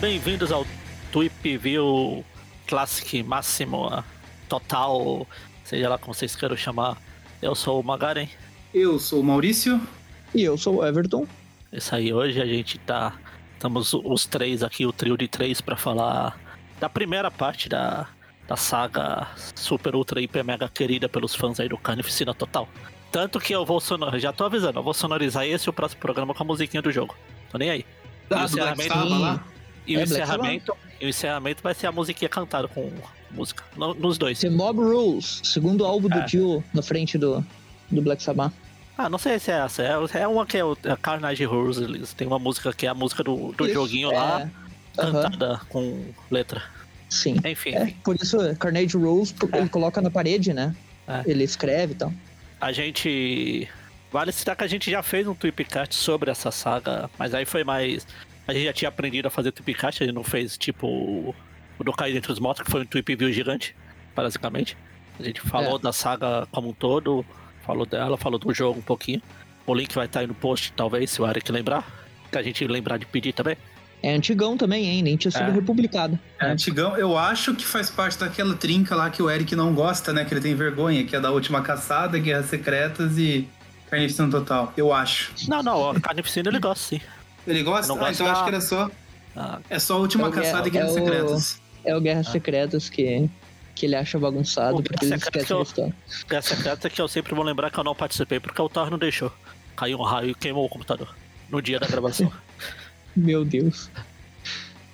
Bem-vindos ao Tweepview Classic Máximo Total, seja lá como vocês queiram chamar. Eu sou o Magaren. Eu sou o Maurício. E eu sou o Everton. Isso aí, hoje a gente tá. Estamos os três aqui, o trio de três, para falar da primeira parte da, da saga Super Ultra Hiper Mega querida pelos fãs aí do Carnificina Total. Tanto que eu vou sonorizar, já tô avisando, eu vou sonorizar esse e o próximo programa com a musiquinha do jogo. Tô nem aí. Ah, Black Sabbath lá? E o É, Black encerramento, e o encerramento vai ser a musiquinha cantada com música. no- nos dois. The Mob Rules, segundo álbum É. do tio na frente do, do Black Sabbath. Ah, não sei se é essa. É, é uma que é o é Carnage. Eles tem uma música que é a música do, do Isso, joguinho é, lá, cantada com letra. Sim. Enfim, É, por isso, Carnage por- É. ele coloca na parede, né? É. Ele escreve e tal. A gente. Vale citar que a gente já fez um Tweepcast sobre essa saga, mas aí foi mais. A gente já tinha aprendido a fazer Tweepcast, a gente não fez tipo o do Cair Entre os Mortos, que foi um Tweep View gigante, basicamente. A gente falou da saga como um todo, falou dela, falou do jogo um pouquinho. O link vai estar aí no post, talvez, se o Eric lembrar. Que a gente lembrar de pedir também. É antigão também, hein? Nem tinha sido É. republicado. É antigão. Eu acho que faz parte daquela trinca lá que o Eric não gosta, né? Que ele tem vergonha, que é da última caçada, Guerras Secretas e Carnificina Total. Eu acho. Não, não, a Carnificina ele gosta sim. Ele gosta? Não ah, então eu acho que era só. Ah, É só a última É o caçada e Guerras é o- Secretas. É o Guerras Ah. Secretas que, que ele acha bagunçado, O porque ele esquece que eu- da história. Essa secreta que eu sempre vou lembrar que eu não participei porque o Thor não deixou. Caiu um raio e queimou o computador no dia da gravação. Meu Deus.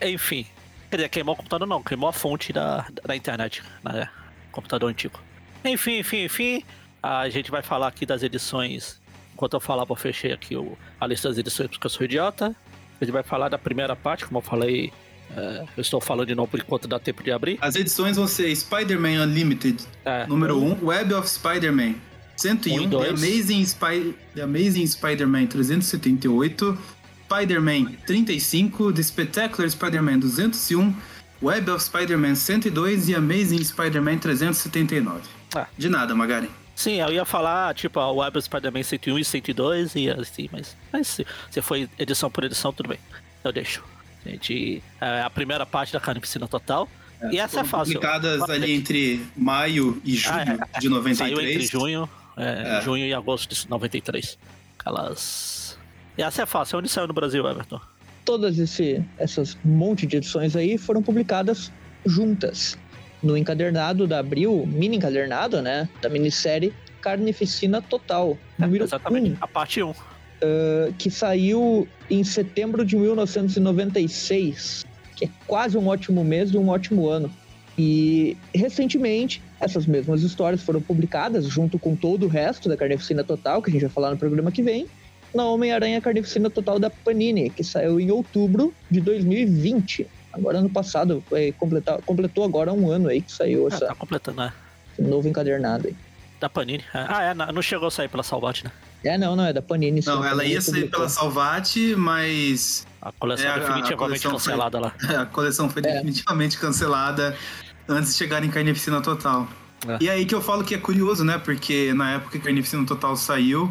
Enfim. Quer dizer, queimou o computador não, queimou a fonte da, da internet, né? Computador antigo. Enfim, enfim, enfim. A gente vai falar aqui das edições. Enquanto eu falava, eu fechei aqui o, a lista das edições porque eu sou idiota. A gente vai falar da primeira parte, como eu falei. É, eu estou falando de novo por enquanto dá tempo de abrir. As edições vão ser Spider-Man Unlimited, É, número 1, Web of Spider-Man 101, Um The. Amazing, Spy... The Amazing Spider-Man 378, Spider-Man 35, The Spectacular Spider-Man 201, Web of Spider-Man 102 e Amazing Spider-Man 379. Ah. De nada, Magari. Sim, eu ia falar, tipo, a Web of Spider-Man 101 e 102 e assim, mas, mas se, se foi edição por edição, tudo bem. Eu deixo. Gente, é a primeira parte da Carnificina Total. e essa é fácil. Publicadas ali entre maio e julho Ah, é. de 93. Saiu entre junho, é, É. junho e agosto de 93. Aquelas. E essa é fácil. Onde saiu no Brasil, Everton? Todas esse, essas monte de edições aí foram publicadas juntas. No encadernado da Abril, mini encadernado, né? Da minissérie Carnificina Total, É, número exatamente. 1. A parte 1. Que saiu em setembro de 1996, que é quase um ótimo mês e um ótimo ano. E recentemente, essas mesmas histórias foram publicadas junto com todo o resto da Carnificina Total, que a gente vai falar no programa que vem, na Homem-Aranha Carnificina Total da Panini, que saiu em outubro de 2020. Agora, ano passado, completar, completou agora um ano aí que saiu Ah, essa, tá completando, né? esse novo encadernado aí. Da Panini. É. Ah, é, não não chegou a sair pela Salvat, né? É, não, não, é da Panini. Não, ela ia sair publicou. pela Salvati, mas A coleção É, a- a definitivamente coleção foi- cancelada lá. a coleção foi É. definitivamente cancelada antes de chegar em Carnificina Total. É. E aí que eu falo que é curioso, né? Porque na época que Carnificina Total saiu,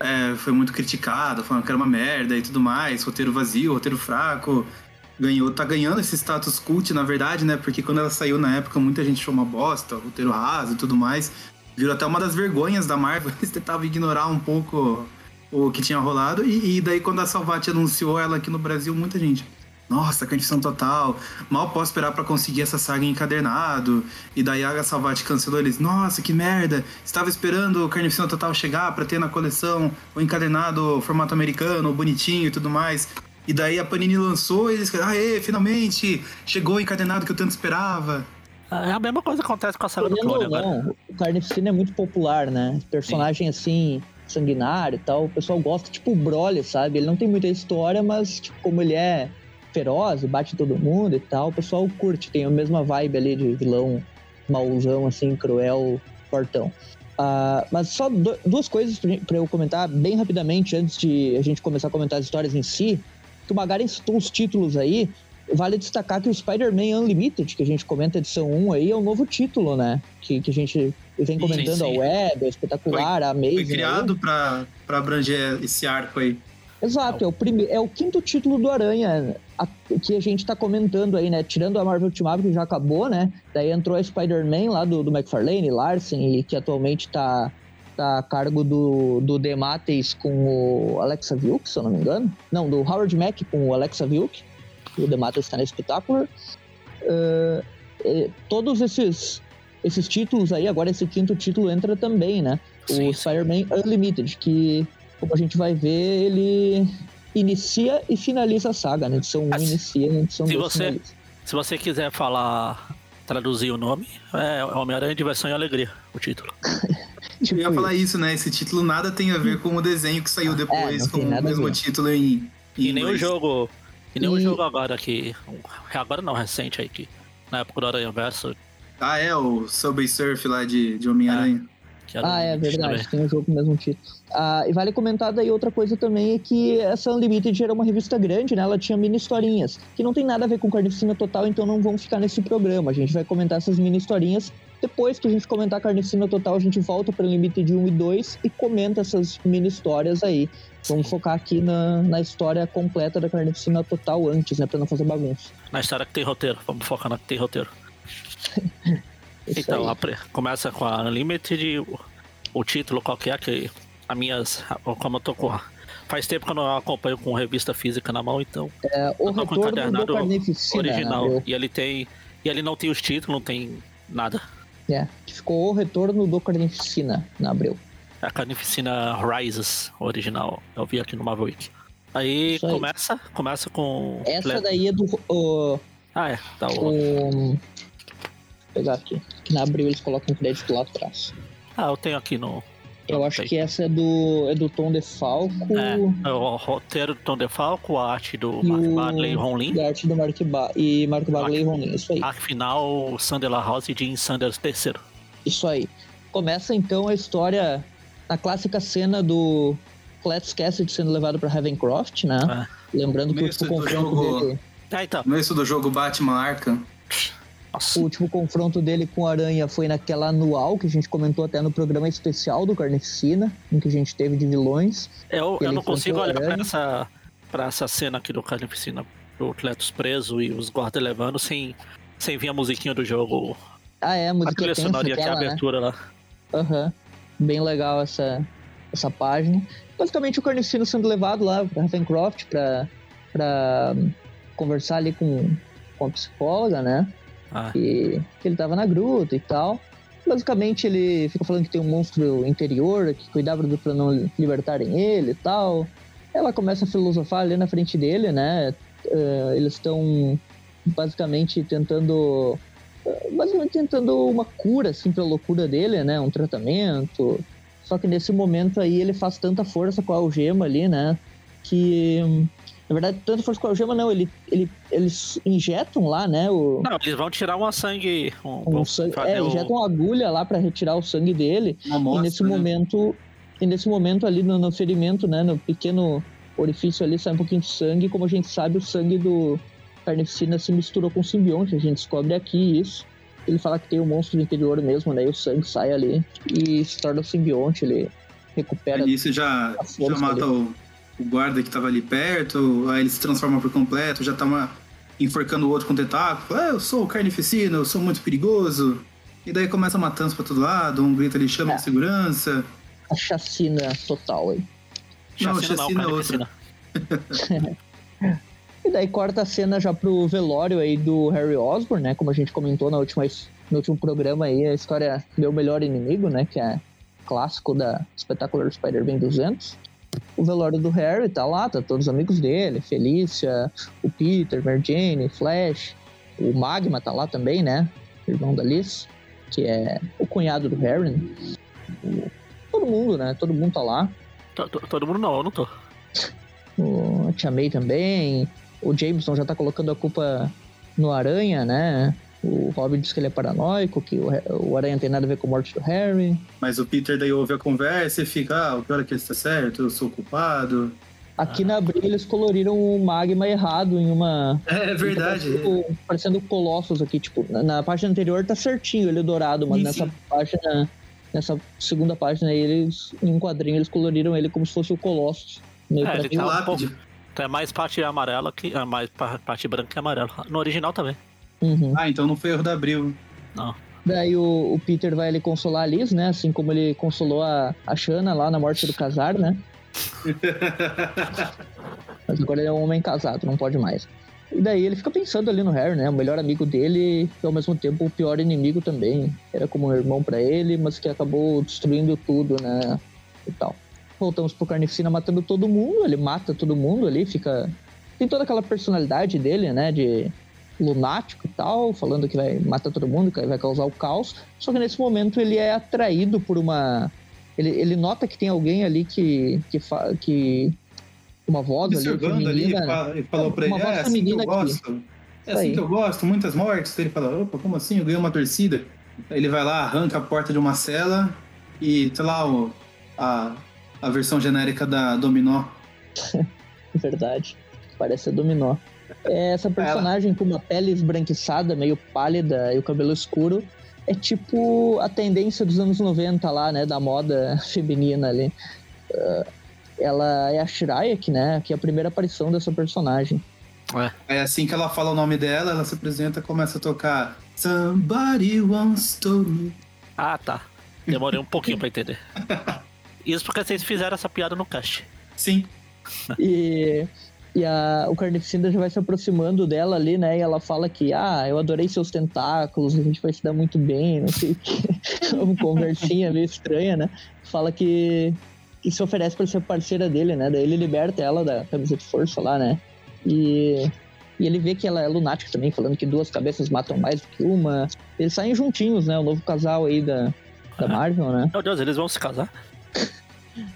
é, foi muito criticado, falando que era uma merda e tudo mais, roteiro vazio, roteiro fraco. Ganhou, tá ganhando esse status cult, na verdade, né? Porque quando ela saiu na época, muita gente achou uma bosta, roteiro raso e tudo mais. Virou até uma das vergonhas da Marvel. Eles tentavam ignorar um pouco o que tinha rolado. E, e daí, quando a Salvat anunciou ela aqui no Brasil, muita gente. Nossa, Carnificina Total. Mal posso esperar pra conseguir essa saga encadernado. E daí a Salvat cancelou eles. Nossa, que merda. Estava esperando o Carnificina Total chegar pra ter na coleção o encadernado formato americano, bonitinho e tudo mais. E daí a Panini lançou e eles aê, finalmente chegou o encadernado que eu tanto esperava. É a mesma coisa que acontece com a saga do Querendo clone ou agora. não, o Carnificina é muito popular, né? Personagem assim, sanguinário e tal. O pessoal gosta, tipo o Broly, sabe? Ele não tem muita história, mas tipo, como ele é feroz e bate todo mundo e tal, o pessoal curte. Tem a mesma vibe ali de vilão mauzão, assim, cruel, fortão. Ah, mas só do- duas coisas pra pra eu comentar bem rapidamente antes de a gente começar a comentar as histórias em si. Que o Magaren citou os títulos aí. Vale destacar que o Spider-Man Unlimited, que a gente comenta edição 1 aí, é um novo título, né? Que, que a gente vem comentando, sim, sim. a web, a espetacular, foi, a Amazing. Foi criado para abranger esse arco aí. Exato, é o, prime... é o quinto título do Aranha a... que a gente tá comentando aí, né? Tirando a Marvel Ultimate, que já acabou, né? Daí entrou a Spider-Man lá do, do McFarlane, Larsen, e que atualmente tá, tá a cargo do, do Demates com o Alexa Vilk, se eu não me engano. Não, do Howard Mack com o Alexa Vilk. O Demates está na Spectacular. Uh, todos esses, esses títulos aí, agora esse quinto título entra também, né? Sim, o Spider-Man Unlimited, que como a gente vai ver, ele inicia e finaliza a saga, né? Edição 1 inicia e edição 2 você, finaliza. Se você quiser falar, traduzir o nome, é Homem-Aranha Diversão e Alegria, o título. tipo Eu ia falar isso, né? Esse título nada tem a ver com o desenho que saiu é, depois, é, com o mesmo título em, em E nem o jogo... E nem e... o jogo agora que... Agora não, recente aí, que na época do Aranha Verso... Ah, é, o Subway Surf lá de, de Homem-Aranha. É ah, é verdade, também. tem um jogo com o mesmo título. Ah, e vale comentar daí outra coisa também é que essa Unlimited era uma revista grande, né? Ela tinha mini historinhas, que não tem nada a ver com Carnificina Total, então não vão ficar nesse programa. A gente vai comentar essas mini historinhas. Depois que a gente comentar Carnificina Total, a gente volta para Unlimited 1 e 2 e comenta essas mini histórias aí. Vamos focar aqui na, na história completa da Carnificina Total antes, né? Pra não fazer bagunça. Na história que tem roteiro. Vamos focar na que tem roteiro. então, a, começa com a Unlimited, o, o título qualquer que a minhas. Como eu tô com. Faz tempo que eu não acompanho com revista física na mão, então. É, o retorno com encadernado original. Né, e ele tem. E ele não tem os títulos, não tem nada. É, ficou o retorno do Carnificina na Abril. A Carnificina Rises original, eu vi aqui no Marvel Week. Aí, começa, começa com. Essa daí é do. O... Ah, é, tá o. o pegar aqui. Que na Abril eles colocam crédito lá atrás. Ah, eu tenho aqui no. Eu acho que essa é do, é do Tom DeFalco. É, é o roteiro do Tom DeFalco, a arte do Mark o... Bagley e Ron Lin. A arte do Mark ba... e Mark Bagley e Ron Lin, isso aí. Arte final, Sander La House e Jim Sanders terceiro. Isso aí. Começa então a história na clássica cena do Clet's Cassidy sendo levado para Ravencroft, né? É. Lembrando que o confronto jogo... dele... Ah, então. No início do jogo Batman Arkham, nossa. O último confronto dele com o Aranha foi naquela anual que a gente comentou até no programa especial do Carnificina, em que a gente teve de vilões. Eu, eu não consigo olhar pra essa, pra essa cena aqui do Carnificina, o Cletus preso e os guardas levando, sem, sem vir a musiquinha do jogo. Ah, é, a música a trilha sonoria, que é a né? abertura né? lá. Aham. Uhum. Bem legal essa, essa página. Basicamente o Carnificina sendo levado lá pra Ravencroft pra, pra conversar ali com, com a psicóloga, né? Ah. Que, que ele tava na gruta e tal. Basicamente, ele fica falando que tem um monstro interior que cuidava do pra não libertarem ele e tal. Ela começa a filosofar ali na frente dele, né? Uh, eles estão basicamente tentando. Uh, basicamente tentando uma cura, assim, pra loucura dele, né? Um tratamento. Só que nesse momento aí ele faz tanta força com a algema ali, né? Que na verdade, tanto força com a algema, não, ele, ele, eles injetam lá, né? O, não, eles vão tirar uma sangue. Um, um sangue é, o... injetam uma agulha lá para retirar o sangue dele. Amostra, e nesse né? momento. E nesse momento ali no, no, ferimento, né? No pequeno orifício ali sai um pouquinho de sangue. Como a gente sabe, o sangue do Carnificina se misturou com o simbionte. A gente descobre aqui isso. Ele fala que tem o um monstro do interior mesmo, né? E o sangue sai ali e se torna o simbionte. Ele recupera. Ali você já, já mata o, o guarda que tava ali perto, aí ele se transforma por completo, já tá uma, enforcando o outro com o tentáculo. Ah, eu sou o carnificina, eu sou muito perigoso. E daí começa a matança pra todo lado, um grita ali, chama é. de segurança. A chacina total aí. Não, chacina, chacina não, é outra. e daí corta a cena já pro velório aí do Harry Osborn, né? Como a gente comentou na última, no último programa aí, a história Meu Melhor Inimigo, né? Que é clássico da Espetacular Spider-Man 200 o velório do Harry tá lá, tá todos os amigos dele, Felícia, o Peter, Mary Jane, Flash, o Magma tá lá também, né? Irmão da Liz, que é o cunhado do Harry. Né? Todo mundo, né? Todo mundo tá lá. Todo mundo não, eu não tô. O, Tia May também. O Jameson já tá colocando a culpa no Aranha, né? O Robin diz que ele é paranoico, que o, o Aranha tem nada a ver com a morte do Harry. Mas o Peter daí ouve a conversa e fica, ah, o pior é que ele está certo, eu sou culpado. Aqui na Abril eles coloriram o magma errado em uma. É, é verdade. Parecendo, parecendo Colossus aqui, tipo, na, na, página anterior tá certinho ele é dourado, mas sim, nessa sim. página. Nessa segunda página aí, eles, em um quadrinho, eles coloriram ele como se fosse o Colossus. É, ele tá um pouco, então é mais parte amarela que. É mais parte branca que amarela. No original também. Uhum. Ah, então não foi erro da Abril. Não. Daí o, o, Peter vai ali consolar a Liz, né? Assim como ele consolou a, a Shanna lá na morte do casar, né? Mas agora ele é um homem casado, não pode mais. E daí ele fica pensando ali no Harry, né? O melhor amigo dele e ao mesmo tempo o pior inimigo também. Era como um irmão para ele, mas que acabou destruindo tudo, né? E tal. Voltamos pro Carnificina matando todo mundo, ele mata todo mundo ali, fica. Tem toda aquela personalidade dele, né? De lunático e tal, falando que vai matar todo mundo, que vai causar o caos. Só que nesse momento ele é atraído por uma. Ele, ele nota que tem alguém ali que. que, fa... que uma voz ali. Feminina, ali né? e falou pra ele: é assim que eu gosto. É assim que eu gosto, muitas mortes. Ele fala: opa, como assim? Eu ganhei uma torcida. Ele vai lá, arranca a porta de uma cela e, sei lá, o, a, a versão genérica da Dominó. Verdade. Parece a Dominó. É, essa personagem Ela. com uma pele esbranquiçada, meio pálida e o cabelo escuro, é tipo a tendência dos anos 90 lá, né? Da moda feminina ali. Uh, ela é a Shrike, né? Que é a primeira aparição dessa personagem. É. é assim que ela fala o nome dela, ela se apresenta e começa a tocar Somebody Once Told Me. Ah, tá. Demorei um pouquinho pra entender. Isso porque vocês fizeram essa piada no cast. Sim. e e a, o Carnificina já vai se aproximando dela ali, né? E ela fala que, ah, eu adorei seus tentáculos, a gente vai se dar muito bem, não sei o que. Uma conversinha meio estranha, né? Fala que, que se oferece para ser parceira dele, né? Daí ele liberta ela da camisa de força lá, né? E, e ele vê que ela é lunática também, falando que duas cabeças matam mais do que uma. Eles saem juntinhos, né? O novo casal aí da, da Marvel, né? Meu Deus, eles vão se casar?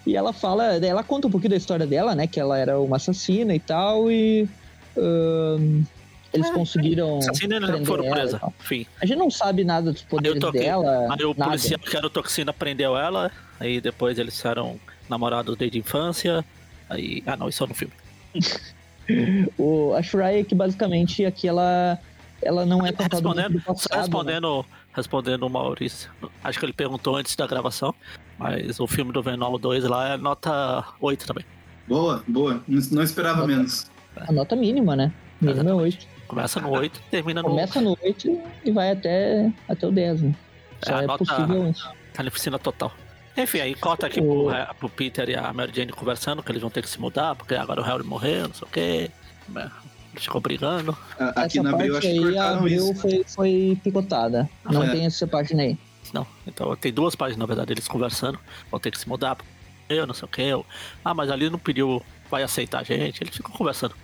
E ela fala, ela conta um pouquinho da história dela, né? Que ela era uma assassina e tal, e. Um, eles é, conseguiram. Assassina não foram presa. Enfim. A gente não sabe nada dos poderes aí dela. Aí o nada. policial que era o toxina prendeu ela, aí depois eles eram namorados desde a infância. Aí. Ah não, isso é no filme. o, a Shreya que basicamente aqui ela. Ela não é contada respondendo, passado, né? respondendo, né? Respondendo o Maurício. Acho que ele perguntou antes da gravação. Mas o filme do Venom 2 lá é nota 8 também. Boa, boa. Não esperava nota, menos. A nota mínima, né? Mínima é 8. Começa no 8 termina no... Começa no 8 e vai até, até o 10, né? Só é, é nota, possível. Carnificina total. Enfim, aí corta aqui o... pro, pro, Peter e a Mary Jane conversando, que eles vão ter que se mudar, porque agora o Harry morreu, não sei o quê. Ficou brigando. Aqui essa na Abril, acho que aí, a Abril foi, foi picotada. Não é. tem essa página aí. Não. Então tem duas páginas, na verdade, eles conversando. Vão ter que se mudar. Eu não sei o que. Eu. Ah, mas ali não pediu, vai aceitar a gente. Eles ficam conversando.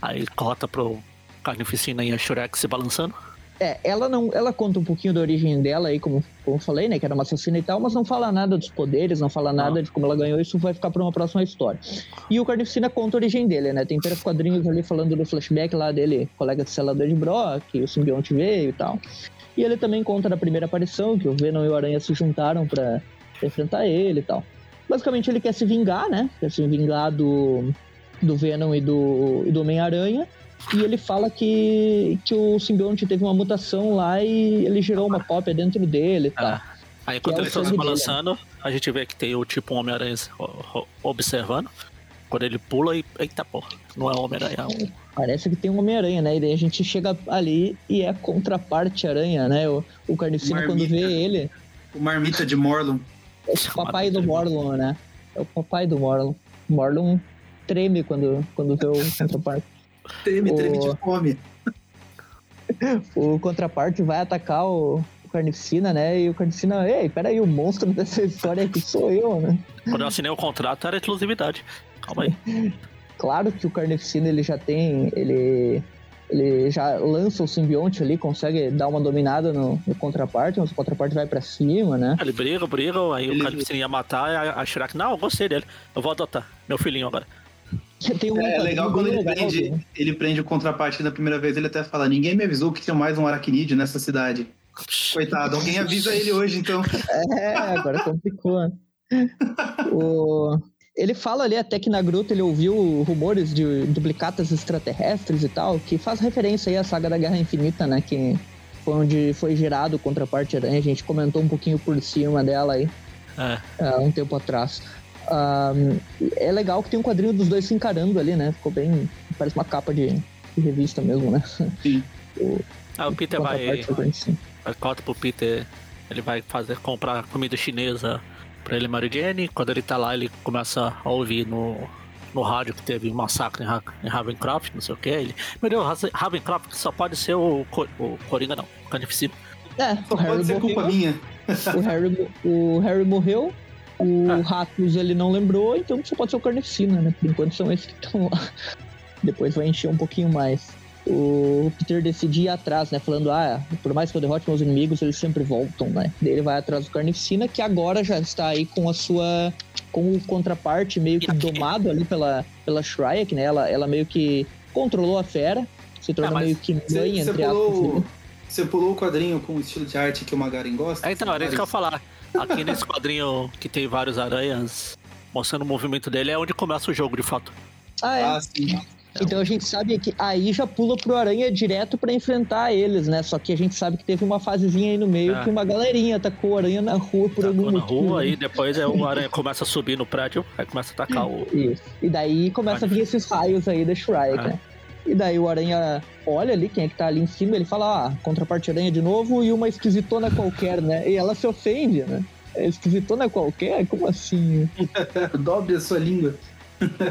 Aí corta pro Carnificina e a Shrek se balançando. É, ela não, ela conta um pouquinho da origem dela aí, como, como eu falei, né, que era uma assassina e tal, mas não fala nada dos poderes, não fala nada de como ela ganhou, isso vai ficar para uma próxima história. E o Carnificina conta a origem dele, né, tem três quadrinhos ali falando do flashback lá dele, colega de celador de Brock, o simbionte veio e tal. E ele também conta da primeira aparição, que o Venom e o Aranha se juntaram para enfrentar ele e tal. Basicamente ele quer se vingar, né? Quer se vingar do, do Venom e do, e do Homem-Aranha. E ele fala que, que o simbionte teve uma mutação lá e ele gerou uma cópia dentro dele e tal. Ah. Aí enquanto é eles estão se balançando, a gente vê que tem o tipo Homem-Aranha observando. Quando ele pula e. Eita porra, não é Homem-Aranha, é um Parece que tem um Homem-Aranha, né? E daí a gente chega ali e é contraparte aranha, né? O, o Carnificina, quando vê ele. O Marmita de Morlun. É o papai do Morlun, né? É o papai do Morlun. Morlun treme quando, quando vê o contraparte. Treme, o... treme de fome. o contraparte vai atacar o, o Carnificina, né? E o Carnificina, ei, peraí, o monstro dessa história aqui sou eu, né? Quando eu assinei o contrato era exclusividade. Calma aí. Claro que o Carnificina ele já tem. Ele, ele já lança o simbionte ali, consegue dar uma dominada no, no contraparte, mas o contraparte vai para cima, né? Ele briga, briga, aí ele... o Carnificina ia matar, a, a Shrek, não, eu gostei dele, eu vou adotar, meu filhinho agora. Um é, legal quando ele legal, prende, né? ele prende o contraparte da primeira vez, ele até fala, ninguém me avisou que tinha mais um aracnídeo nessa cidade. Coitado, alguém avisa ele hoje, então. É, agora complicou. o... Ele fala ali até que na gruta ele ouviu rumores de duplicatas extraterrestres e tal, que faz referência aí à saga da Guerra Infinita, né? Que foi onde foi gerado contra a parte aranha. A gente comentou um pouquinho por cima dela aí É. há um tempo atrás. É legal que tem um quadrinho dos dois se encarando ali, né? Ficou bem. Parece uma capa de, de revista mesmo, né? Sim. Ah, o Peter vai, vai corta pro Peter, ele vai fazer comprar comida chinesa pra ele e Mary Jane. Quando ele tá lá, ele começa a ouvir no, no rádio que teve um massacre em, em Ravencroft, não sei o que. Ele, meu Deus, Ra- Ravencroft só pode ser o, Co- o Coringa, não, o Carnificina. É, Só o Harry pode ser morreu. culpa minha. O Harry, o Harry morreu, o Ah. Ratus ele não lembrou, então só pode ser o Carnificina, né? Por enquanto são esses que estão lá. Depois vai encher um pouquinho mais. O Peter decide ir atrás, né? Falando, ah, por mais que eu derrote meus inimigos, eles sempre voltam, né? Daí ele vai atrás do Carnificina, que agora já está aí com a sua. com o contraparte meio que domado ali pela, pela Shrike, né? Ela, ela meio que controlou a fera, se tornou Ah, meio que Você mãe, você entre aspas. pulou, né? você pulou o quadrinho com o estilo de arte que o Magaren gosta? É, então, era isso que eu ia falar. Aqui nesse quadrinho que tem vários aranhas mostrando o movimento dele é onde começa o jogo, de fato. Ah, é. Ah, sim. Então a gente sabe que aí já pula pro Aranha direto pra enfrentar eles, né? Só que a gente sabe que teve uma fasezinha aí no meio É. que uma galerinha atacou o Aranha na rua por algum Tacou na motivo. rua, aí depois é, o aranha começa a subir no prédio, aí começa a atacar o. Isso. E daí começa a vir esses raios aí da Shrike, É. né? E daí o Aranha olha ali quem é que tá ali em cima, ele fala, ah, contraparte Aranha de novo e uma esquisitona qualquer, né? E ela se ofende, né? É Esquisitona qualquer? Como assim? Dobre a sua língua.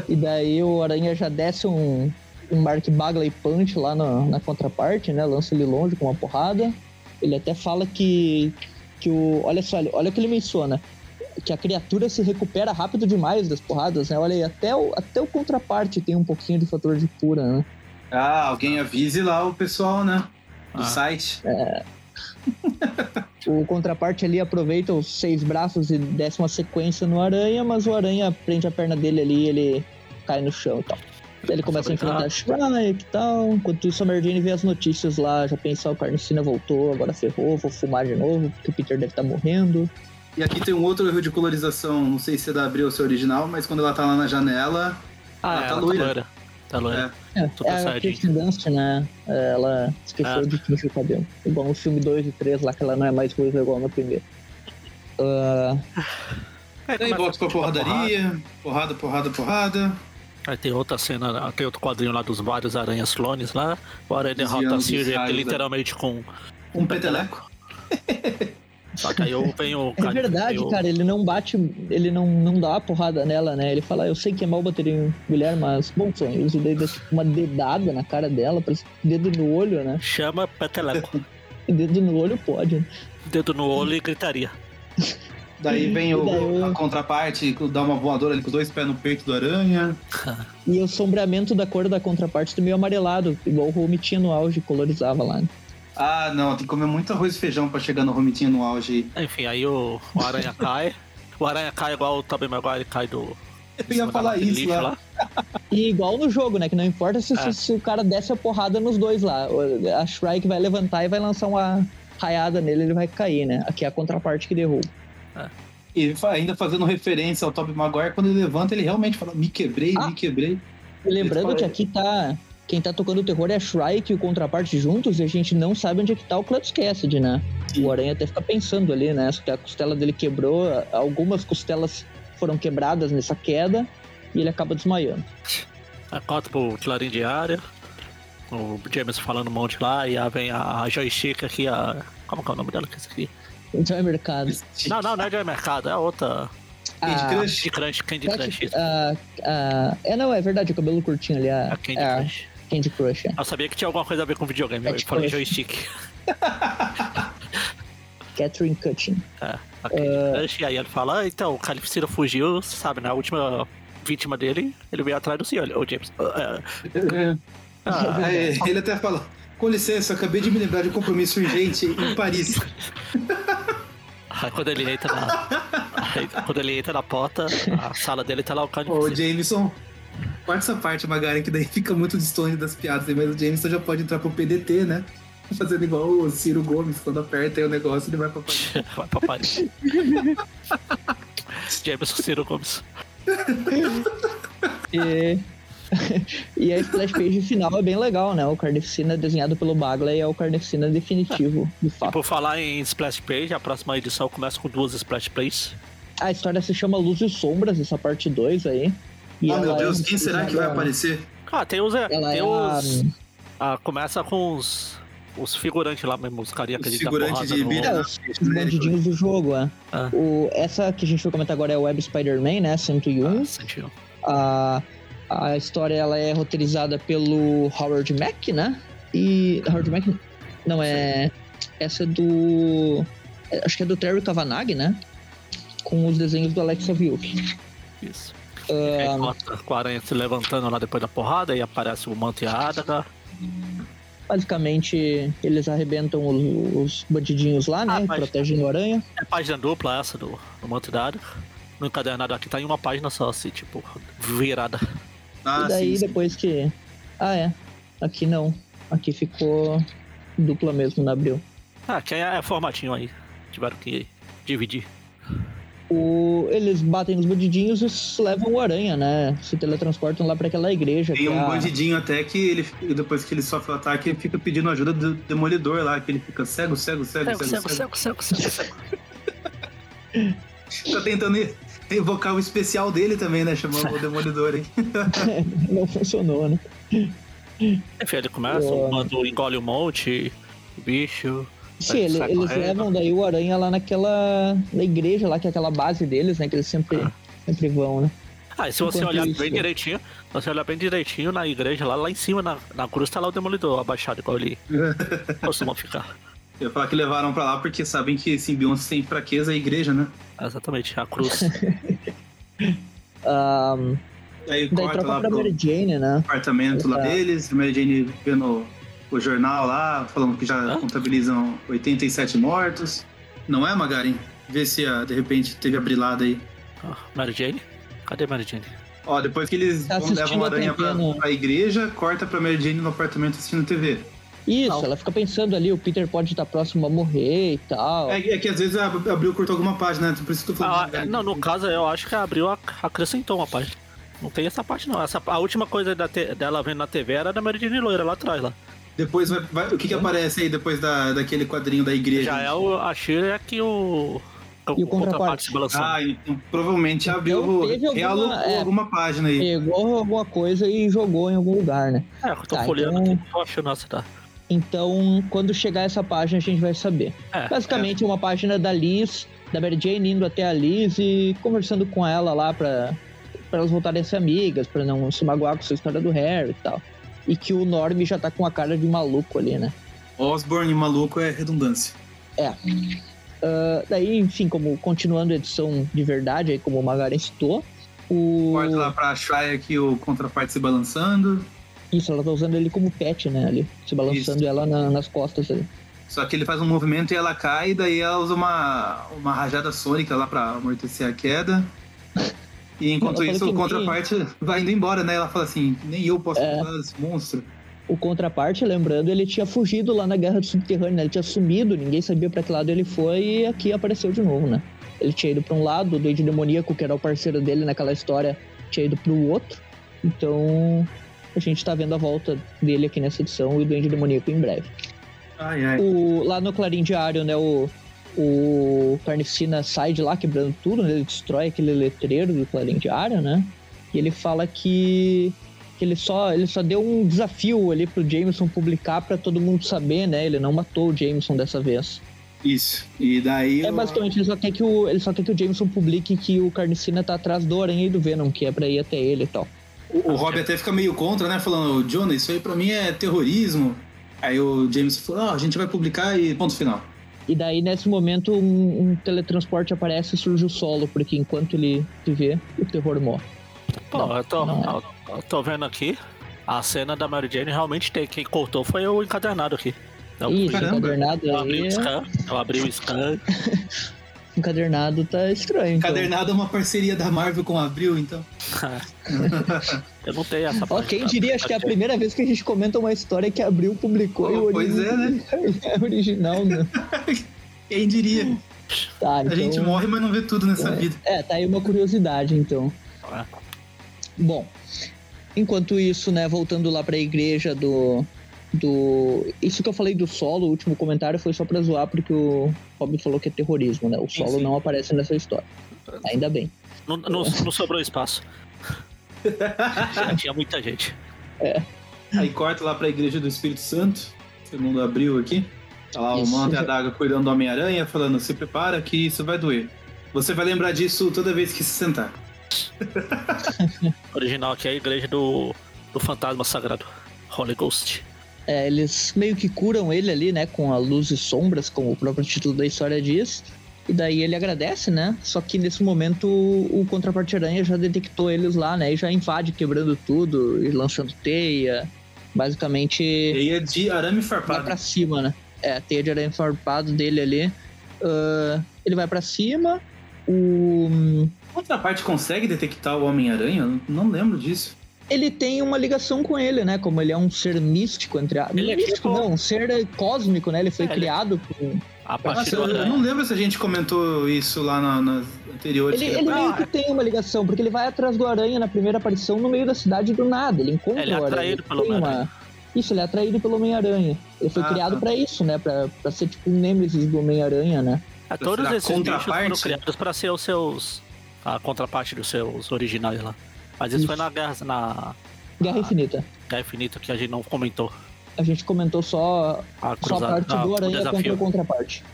E daí o Aranha já desce um, um Mark Bagley Punch lá na, na contraparte, né? Lança ele longe com uma porrada. Ele até fala que, que o. Olha só, olha o que ele menciona. Que a criatura se recupera rápido demais das porradas, né? Olha aí, até o, até o contraparte tem um pouquinho de fator de cura, né? Ah, alguém avise lá o pessoal, né? Do Ah. site. O contraparte ali aproveita os seis braços e desce uma sequência no aranha, mas o aranha prende a perna dele ali e ele cai no chão e tal. Daí ele começa a enfrentar a Shrike e tal. Enquanto isso, a Mary vê as notícias lá, já pensa, "Ah, o Carnicina voltou, agora ferrou, vou fumar de novo, porque o Peter deve estar morrendo. E aqui tem um outro erro de colorização, não sei se é da Abril ou se é original, mas quando ela tá lá na janela, Ah, Ela tá ela loira. tá loira. Tá loira. É, Super é a Saiyajin. Kirsten Dunst, né? Ela esqueceu Ah. de tingir o cabelo. Igual no filme 2 e 3 lá, que ela não é mais ruiva igual no primeiro. Ah, Aí aí volta pra a porrada. porradaria, porrada, porrada, porrada. Aí tem outra cena, tem outro quadrinho lá dos vários aranhas clones lá. O aranha derrota a Desviando dos Siri raios, né? literalmente com. Um peteleco. Só que aí eu venho É verdade, eu- cara, ele não bate, ele não, não dá uma porrada nela, né? Ele fala, eu sei que é mal bater em mulher, mas bom sonhos. E daí dá uma dedada na cara dela, parece dedo no olho, né? Chama Peteleco. Dedo no olho pode. né? Dedo no olho e gritaria. Daí vem o, Daí eu- a contraparte, dá uma voadora ali com os dois pés no peito do aranha. E o sombreamento da cor da contraparte tá meio amarelado, igual o Home tinha no auge, colorizava lá. né? Ah, não, tem que comer muito arroz e feijão pra chegar no romitinho no auge aí. Enfim, aí o, o aranha cai. O aranha cai igual o Tobey Maguire cai do. Eu ia falar isso lixo lá. E igual no jogo, né? Que não importa se, É. se, se o cara desce a porrada nos dois lá. A Shrike vai levantar e vai lançar uma raiada nele, ele vai cair, né? Aqui é a contraparte que derruba. E fa- ainda fazendo referência ao Tobey Maguire, quando ele levanta, ele realmente fala, me quebrei, Ah. me quebrei. E lembrando que aqui tá. Quem tá tocando o terror é a Shrike e o contraparte juntos e a gente não sabe onde é que tá o Cletus Cassidy, né? Sim. O Aranha até fica pensando ali, né? Se a costela dele quebrou, algumas costelas foram quebradas nessa queda e ele acaba desmaiando. Aí corta pro clarim diário. O James falando um monte lá. E aí vem a joystick aqui, a. Como que é o nome dela que? Então é mercado. Não, não, não é Joy Mercado, é a outra. Candy Ah, Crush. Candy Crush, Candy Crush. Ah, ah, é, não, é verdade, o cabelo curtinho ali. A, A Candy é a Crush. Candy Crush. é. Eu sabia que tinha alguma coisa a ver com videogame. Eu falei joystick. Catherine Cutting. É, Crush. E aí ele fala: ah, então, o Carnificina fugiu, sabe, né? A última vítima dele, ele veio atrás do senhor. Ô, James. é, ah, Aí, ele até fala, com licença, acabei de me lembrar de um compromisso urgente em Paris. Aí quando ele entra na. quando ele entra na porta, a sala dele tá lá o Ô, Carnificina. Jameson, essa parte, Magaren, que daí fica muito distante das piadas, mas o Jameson já pode entrar pro PDT, né? Fazendo igual o Ciro Gomes, quando aperta aí o negócio, ele vai pra Paris. Vai pra Paris. James Ciro Gomes. e, e a splash page final é bem legal, né? O Carnificina desenhado pelo Bagley é o Carnificina definitivo, de E fato. por falar em Splash Page, a próxima edição começa com duas Splash Plays. A história se chama Luz e Sombras, essa parte 2 aí. E oh, meu é Deus, quem será que vai ela- aparecer? Ah, tem os. Ela tem é a- os ah, começa com os. Os figurantes lá mesmo, os carinha que Os a gente de no- vida. É, né? os, os bandidinhos do jogo, é. Ah. O, essa que a gente vai comentar agora é o Web Spider-Man, né? 101. Ah, sentiu. A, a história ela é roteirizada pelo Howard Mack, né? E. Howard Mack? Não, é. Essa é do. é, Acho que é do Terry Kavanagh, né? Com os desenhos do Alex Aviuk. Isso. Mostra com a aranha se levantando lá depois da porrada, e aparece o Manto e a Adaga. basicamente, eles arrebentam os, os bandidinhos lá, né? Ah, mas- Protegem o aranha. É página dupla essa do, do Manto e da Adaga. No encadernado aqui tá em uma página só, assim, tipo, virada. Ah, e daí, sim, sim. depois que. Ah, é. Aqui não. Aqui ficou dupla mesmo na abril. Ah, que é, é formatinho aí. Tiveram que dividir. O, eles batem nos bandidinhos e levam o aranha, né? Se teletransportam lá pra aquela igreja. Tem um a- bandidinho até que ele, depois que ele sofre o ataque, ele fica pedindo ajuda do demolidor lá, que ele fica cego, cego, cego, Cego, cego, cego, cego. cego, cego, cego, cego. Tá tentando evocar o especial dele também, né? Chamar o demolidor, hein? não funcionou, né? Enfim, ele começa, o bando engole um monte, o bicho. Sim, ele- sai eles levam daí o aranha lá naquela. na igreja lá, que é aquela base deles, né? Que eles sempre, Ah. sempre vão, né? Ah, e se você olhar isso- bem direitinho, se você olhar bem direitinho na igreja, lá, lá em cima, na, na cruz, tá lá o demolidor abaixado, igual ele costuma ficar. Eu ia falar que levaram pra lá porque sabem que simbionte tem fraqueza a igreja, né? Exatamente, a cruz. Ah, Aí daí corta troca lá pra pro Mary Jane, né? apartamento lá deles, Mary Jane vendo o jornal lá, falando que já Hã? contabilizam 87 mortos. Não é, Magarin? Vê se ah, de repente teve a brilada aí. Ah, Mary Jane? Cadê Mary Jane? Ó, depois que eles Tá levam a a aranha pra, no- pra igreja, corta pra Mary Jane no apartamento assistindo TV. Isso, Não. ela fica pensando ali, o Peter pode estar próximo a morrer e tal. É, é que às vezes a- abriu curtou alguma página, né? Por isso que eu tô Ah, falando. é, não, no caso eu acho que abriu, a- acrescentou uma página. Não tem essa parte não. Essa, a última coisa da te- dela vendo na TV era da Mary Jane loira lá atrás. Lá. Depois vai, vai- o que que aparece aí depois da, daquele quadrinho da igreja? Já é o, a Shira que o, E o contraparte? se balançando. Ah, então provavelmente abriu, Então, teve alguma- realocou é. alguma página aí. Pegou alguma coisa e jogou em algum lugar, né? é, eu tô tá, folheando então- aqui, tô achando essa tá. Então, quando chegar essa página, a gente vai saber. É, Basicamente, é uma página da Liz, da Mary Jane indo até a Liz e conversando com ela lá pra, pra elas voltarem a ser amigas, pra não se magoar com essa história do Harry e tal. E que o Norm já tá com a cara de maluco ali, né? Osborne maluco é redundância. Ah, daí, enfim, como continuando a edição de verdade, aí como o Magaren citou, o... Corta lá pra Shire aqui o contraparte se balançando. Isso, ela tá usando ele como pet, né, ali, se balançando Isso. ela na- nas costas ali. Só que ele faz um movimento e ela cai, e daí ela usa uma, uma rajada sônica lá pra amortecer a queda. E enquanto isso, o contraparte vai indo embora, né? Ela fala assim: nem eu posso É. esse monstro. O contraparte, lembrando, ele tinha fugido lá na Guerra do Subterrâneo, né? Ele tinha sumido, ninguém sabia pra que lado ele foi e aqui apareceu de novo, né? Ele tinha ido pra um lado, o Duende Demoníaco, que era o parceiro dele naquela história, tinha ido pro outro. Então, a gente tá vendo a volta dele aqui nessa edição e o Duende Demoníaco em breve. Ai, ai. O, lá no Clarim Diário, né, o, o Carnificina sai de lá quebrando tudo, né? Ele destrói aquele letreiro do Clarim Diário, né? E ele fala que, que ele, só, ele só deu um desafio ali pro Jameson publicar pra todo mundo saber, né? Ele não matou o Jameson dessa vez. Isso. E daí. É o- basicamente, ele só quer que o, ele só quer que o Jameson publique que o Carnicina tá atrás do Aranha e do Venom, que é pra ir até ele e tal. O, o Rob até fica meio contra, né? Falando, Jonah, isso aí pra mim é terrorismo. Aí o James falou, ah, a gente vai publicar e ponto final. E daí, nesse momento, um, um teletransporte aparece e surge o solo, porque enquanto ele se vê, o terror morre. Pô, Não, eu, tô, não é. eu, tô vendo aqui. A cena da Mary Jane realmente tem. Quem cortou foi o encadernado aqui. Eu, Isso, caramba. encadernado eu abri o scan, eu abri o scan. Encadernado tá estranho. Então. Cadernado é uma parceria da Marvel com a Abril, então. eu não tenho essa parte. quem diria, acho que é a primeira vez que a gente comenta uma história que abriu, publicou Oh, e o pois é, né? é original, né? Quem diria? Tá, então... A gente morre, mas não vê tudo nessa vida. É, tá aí uma curiosidade, então. É. Bom, enquanto isso, né, voltando lá pra igreja do. Do. Isso que eu falei do solo, o último comentário foi só pra zoar, porque o Rob falou que é terrorismo, né? O Sim, solo sim. não aparece nessa história. Ainda bem. Não, não, não sobrou espaço. Já tinha muita gente. Aí corta lá pra igreja do Espírito Santo. Segundo abriu aqui. Tá lá o. Manto e a Daga cuidando do Homem-Aranha, falando: se prepara que isso vai doer. Você vai lembrar disso toda vez que se sentar. Original aqui é a igreja do, do fantasma sagrado. Holy Ghost. É, eles meio que curam ele ali, né, com a luz e sombras, como o próprio título da história diz. E daí ele agradece, né? Só que nesse momento o Contraparte Aranha já detectou eles lá, né? E já invade quebrando tudo e lançando teia. Basicamente é de arame vai farpado. pra cima, né? É, a teia de aranha farpado dele ali. Ah, ele vai pra cima. O. Outra parte consegue detectar o Homem-Aranha? Não lembro disso. Ele tem uma ligação com ele, né? Como ele é um ser místico, entre a... Ele é místico, tipo- não, um ser cósmico, né? Ele foi É, ele- criado por. A partir Nossa, do eu, não lembro se a gente comentou isso lá na- nas anteriores. Ele, ele meio que tem uma ligação, porque ele vai atrás do Aranha na primeira aparição no meio da cidade do nada. Ele encontra Ele é o Aranha. atraído Ele tem Homem-Aranha. Isso, ele é atraído pelo Homem-Aranha. Ele foi Ah, criado tá. pra isso, né? Pra, pra ser tipo um Nêmesis do Homem-Aranha, né? É, todos esses bichos foram criados para ser os seus. a contraparte dos seus originais lá. Mas isso, Isso. foi na guerra, na Guerra. Infinita. Guerra Infinita que a gente não comentou. A gente comentou só, A só a cruzada. parte ah, do o Aranha contra a contraparte.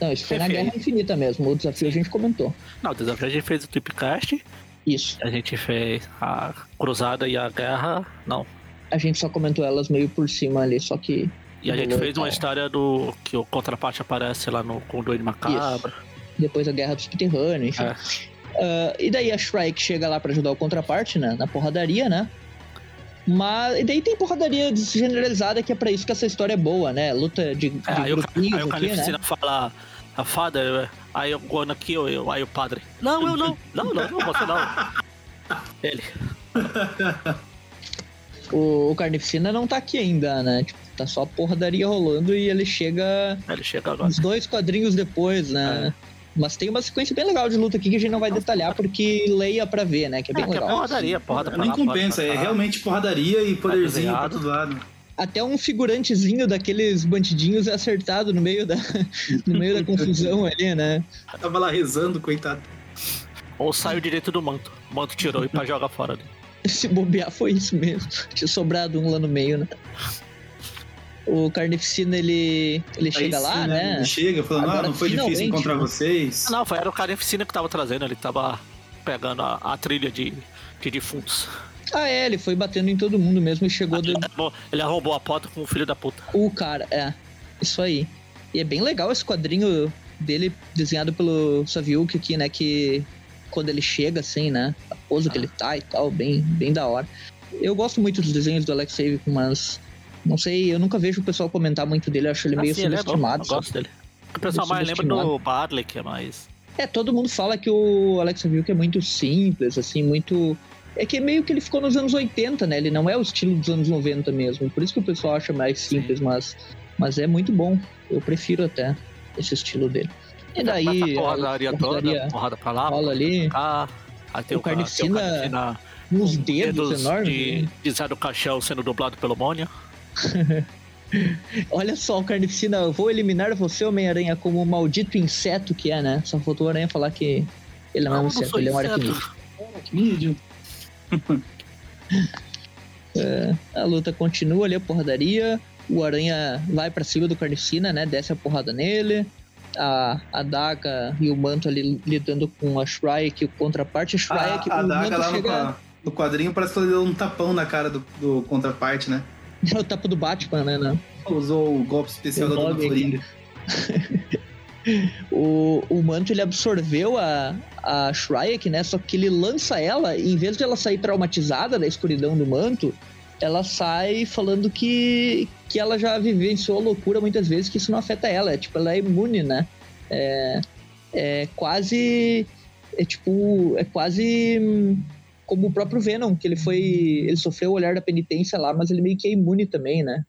Não, isso foi na. Guerra Infinita mesmo. O desafio a gente comentou. Não, o desafio a gente fez o Tripcast, Isso. a gente fez a cruzada e a guerra. Não. A gente só comentou elas meio por cima ali, só que. E a gente fez uma história do. que o contraparte aparece lá no com o Doido Macabro. Depois a Guerra do Subterrâneo, enfim. É. Ah, e daí a Shrike chega lá pra ajudar o contraparte, né? Na porradaria, né? Mas. E daí tem porradaria generalizada que é pra isso que essa história é boa, né? Luta de, de É, aí, o, ca- grupinhos aí o aqui, Carnificina né? fala. A fada, aí eu vou aqui, aí o padre. Não, eu não. Não, não, não, você não. Ele. O, o Carnificina não tá aqui ainda, né? Tipo, tá só a porradaria rolando e ele chega Ele chega agora. uns dois quadrinhos depois, né? É. Mas tem uma sequência bem legal de luta aqui que a gente não vai detalhar porque leia pra ver, né? Que é bem É, que é legal. porradaria, porrada pra Nem lá, compensa, pra é realmente porradaria e poderzinho pra todo lado. Até um figurantezinho daqueles bandidinhos é acertado no meio da, no meio da confusão ali, né? Tava lá rezando, coitado. Ou saiu direito do manto. O manto tirou e pra jogar fora. dele. Se bobear foi isso mesmo. Tinha sobrado um lá no meio, né? O Carnificina, ele, ele Aí chega sim, lá, né? Ele chega falando, Agora, ah, não foi difícil encontrar né? vocês. Ah, Não, foi, era o Carnificina que tava trazendo, ele tava pegando a, a trilha de, de defuntos. Ah, é, ele foi batendo em todo mundo mesmo e chegou. Ele, arrombou- ele arrombou a porta com o filho da puta. o cara, é. Isso aí. E é bem legal esse quadrinho dele desenhado pelo Saviuk aqui, né? Que quando ele chega, assim, né? A pose que ele tá e tal, bem, bem da hora. Eu gosto muito dos desenhos do Alex Saviuk, mas não sei, eu nunca vejo o pessoal comentar muito dele, eu acho ele meio Assim, ele é bom, subestimado. eu gosto dele. O pessoal mais lembra do subestimado. Barley, que é mais. É, todo mundo fala que o Alex Saviuk é muito simples, assim, muito. É que meio que ele ficou nos anos 80, né? Ele não é o estilo dos anos 90 mesmo. Por isso que o pessoal acha mais simples, mas, mas é muito bom. Eu prefiro até esse estilo dele. E daí. Porradaria toda, porrada pra lá, rola ali, cá. Aí tem O o, ca- tem o Carnificina- Carnificina uns com dedos, enormes. de, né? de Zé do Caixão sendo dublado pelo Mônia. Olha só, o Carnificina, eu vou eliminar você, Homem-Aranha, como o maldito inseto que é, né? Só faltou o Aranha falar que ele não é um inseto, ele é um aracnídeo. Mídio. A luta continua ali, a porradaria. O Aranha vai pra cima do Carnificina, né? Desce a porrada nele. A, a Daga e o Manto ali lidando com a Shrike, o contraparte. A Shrike, A, a o daga Manto lá no, chega no quadrinho parece que ela deu um tapão na cara do, do contraparte, né? No tapa do Batman, né? né? Usou o golpe especial O da Dona Florinda. O, o Manto ele absorveu a, a Shrike, né? Só que ele lança ela e em vez de ela sair traumatizada da escuridão do Manto, ela sai falando que, que ela já vivenciou loucura muitas vezes, que isso não afeta ela. É, tipo, ela é imune, né? É, é quase. É tipo. É quase. Como o próprio Venom, que ele foi. Ele sofreu o olhar da penitência lá, mas ele meio que é imune também, né?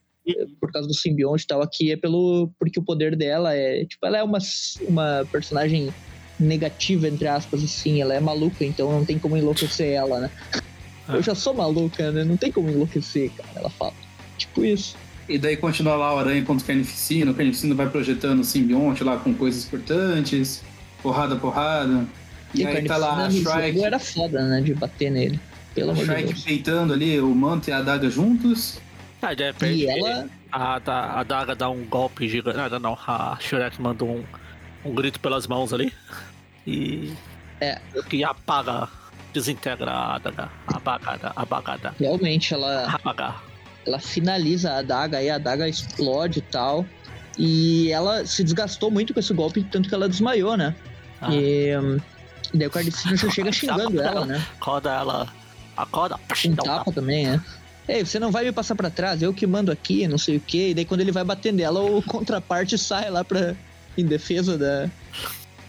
por causa do simbionte e tal, aqui é pelo porque o poder dela é, tipo, ela é uma, uma personagem negativa, entre aspas, assim. Ela é maluca, então não tem como enlouquecer ela, né? É. Eu já sou maluca, né? Não tem como enlouquecer, cara. Ela fala. Tipo isso. E daí continua lá o Aranha contra o Carnificina, o Carnificina vai projetando o simbionte lá com coisas importantes, porrada, porrada. E, aí tá lá Shrike, era foda, né? De bater nele. Pelo amor de Shrike Deus. peitando ali o manto e a adaga juntos. Ah, de repente, E ela. a, a daga dá um golpe gigante. Nada, não. A Shrek mandou um, um grito pelas mãos ali. E. É. Que apaga, desintegra a adaga. Apagada, apagada. Realmente, ela, Apagar. ela finaliza a adaga e a adaga explode e tal. E ela se desgastou muito com esse golpe, tanto que ela desmaiou, né? Ah, E hum, daí o Carnificina já chega xingando ela, né? Acorda ela. Acorda. Um um tapa também, né? Ei, você não vai me passar pra trás, eu que mando aqui, não sei o quê. E daí quando ele vai bater nela, o contraparte sai lá pra. em defesa da.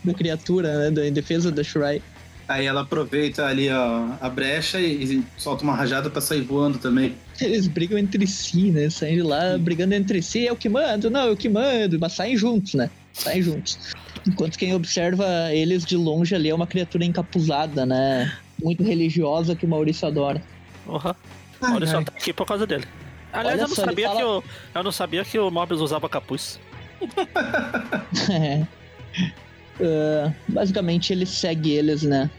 da criatura, né? Da, em defesa da Shrai. Aí ela aproveita ali ó, a brecha e, e solta uma rajada pra sair voando também. Eles brigam entre si, né? Saem de lá brigando entre si, eu que mando, não, eu que mando, mas saem juntos, né? Saem juntos. Enquanto quem observa eles de longe ali é uma criatura encapuzada, né? Muito religiosa que o Maurício adora. Porra. Ai, Olha só, ai. tá aqui por causa dele. Aliás, Olha eu não, só, sabia fala- que o, eu não sabia que o Mobius usava capuz. Ah, basicamente ele segue eles, né?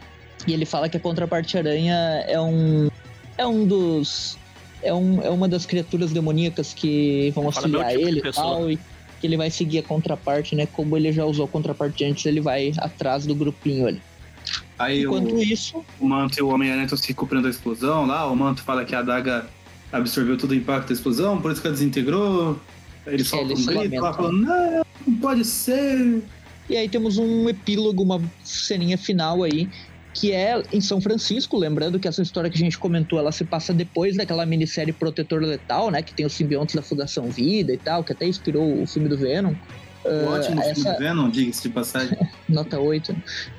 E ele fala que a contraparte aranha é um. É um dos. É, um, é uma das criaturas demoníacas que vão auxiliar tipo ele e tal. E que ele vai seguir a contraparte, né? Como ele já usou a contraparte antes, ele vai atrás do grupinho ali. Aí o, Enquanto isso, o Manto e o Homem-Aranha estão se recuperando da explosão lá. O Manto fala que a adaga absorveu todo o impacto da explosão, por isso que ela desintegrou. Ele solta ele um grito lá falando, não, não pode ser. E aí temos um epílogo, uma ceninha final aí, que é em São Francisco, lembrando que essa história que a gente comentou, ela se passa depois daquela minissérie Protetor Letal, né, que tem os simbiontes da Fundação Vida e tal, que até inspirou o filme do Venom. O Ah, ótimo filme essa do Venom, diga-se de passagem. nota 8.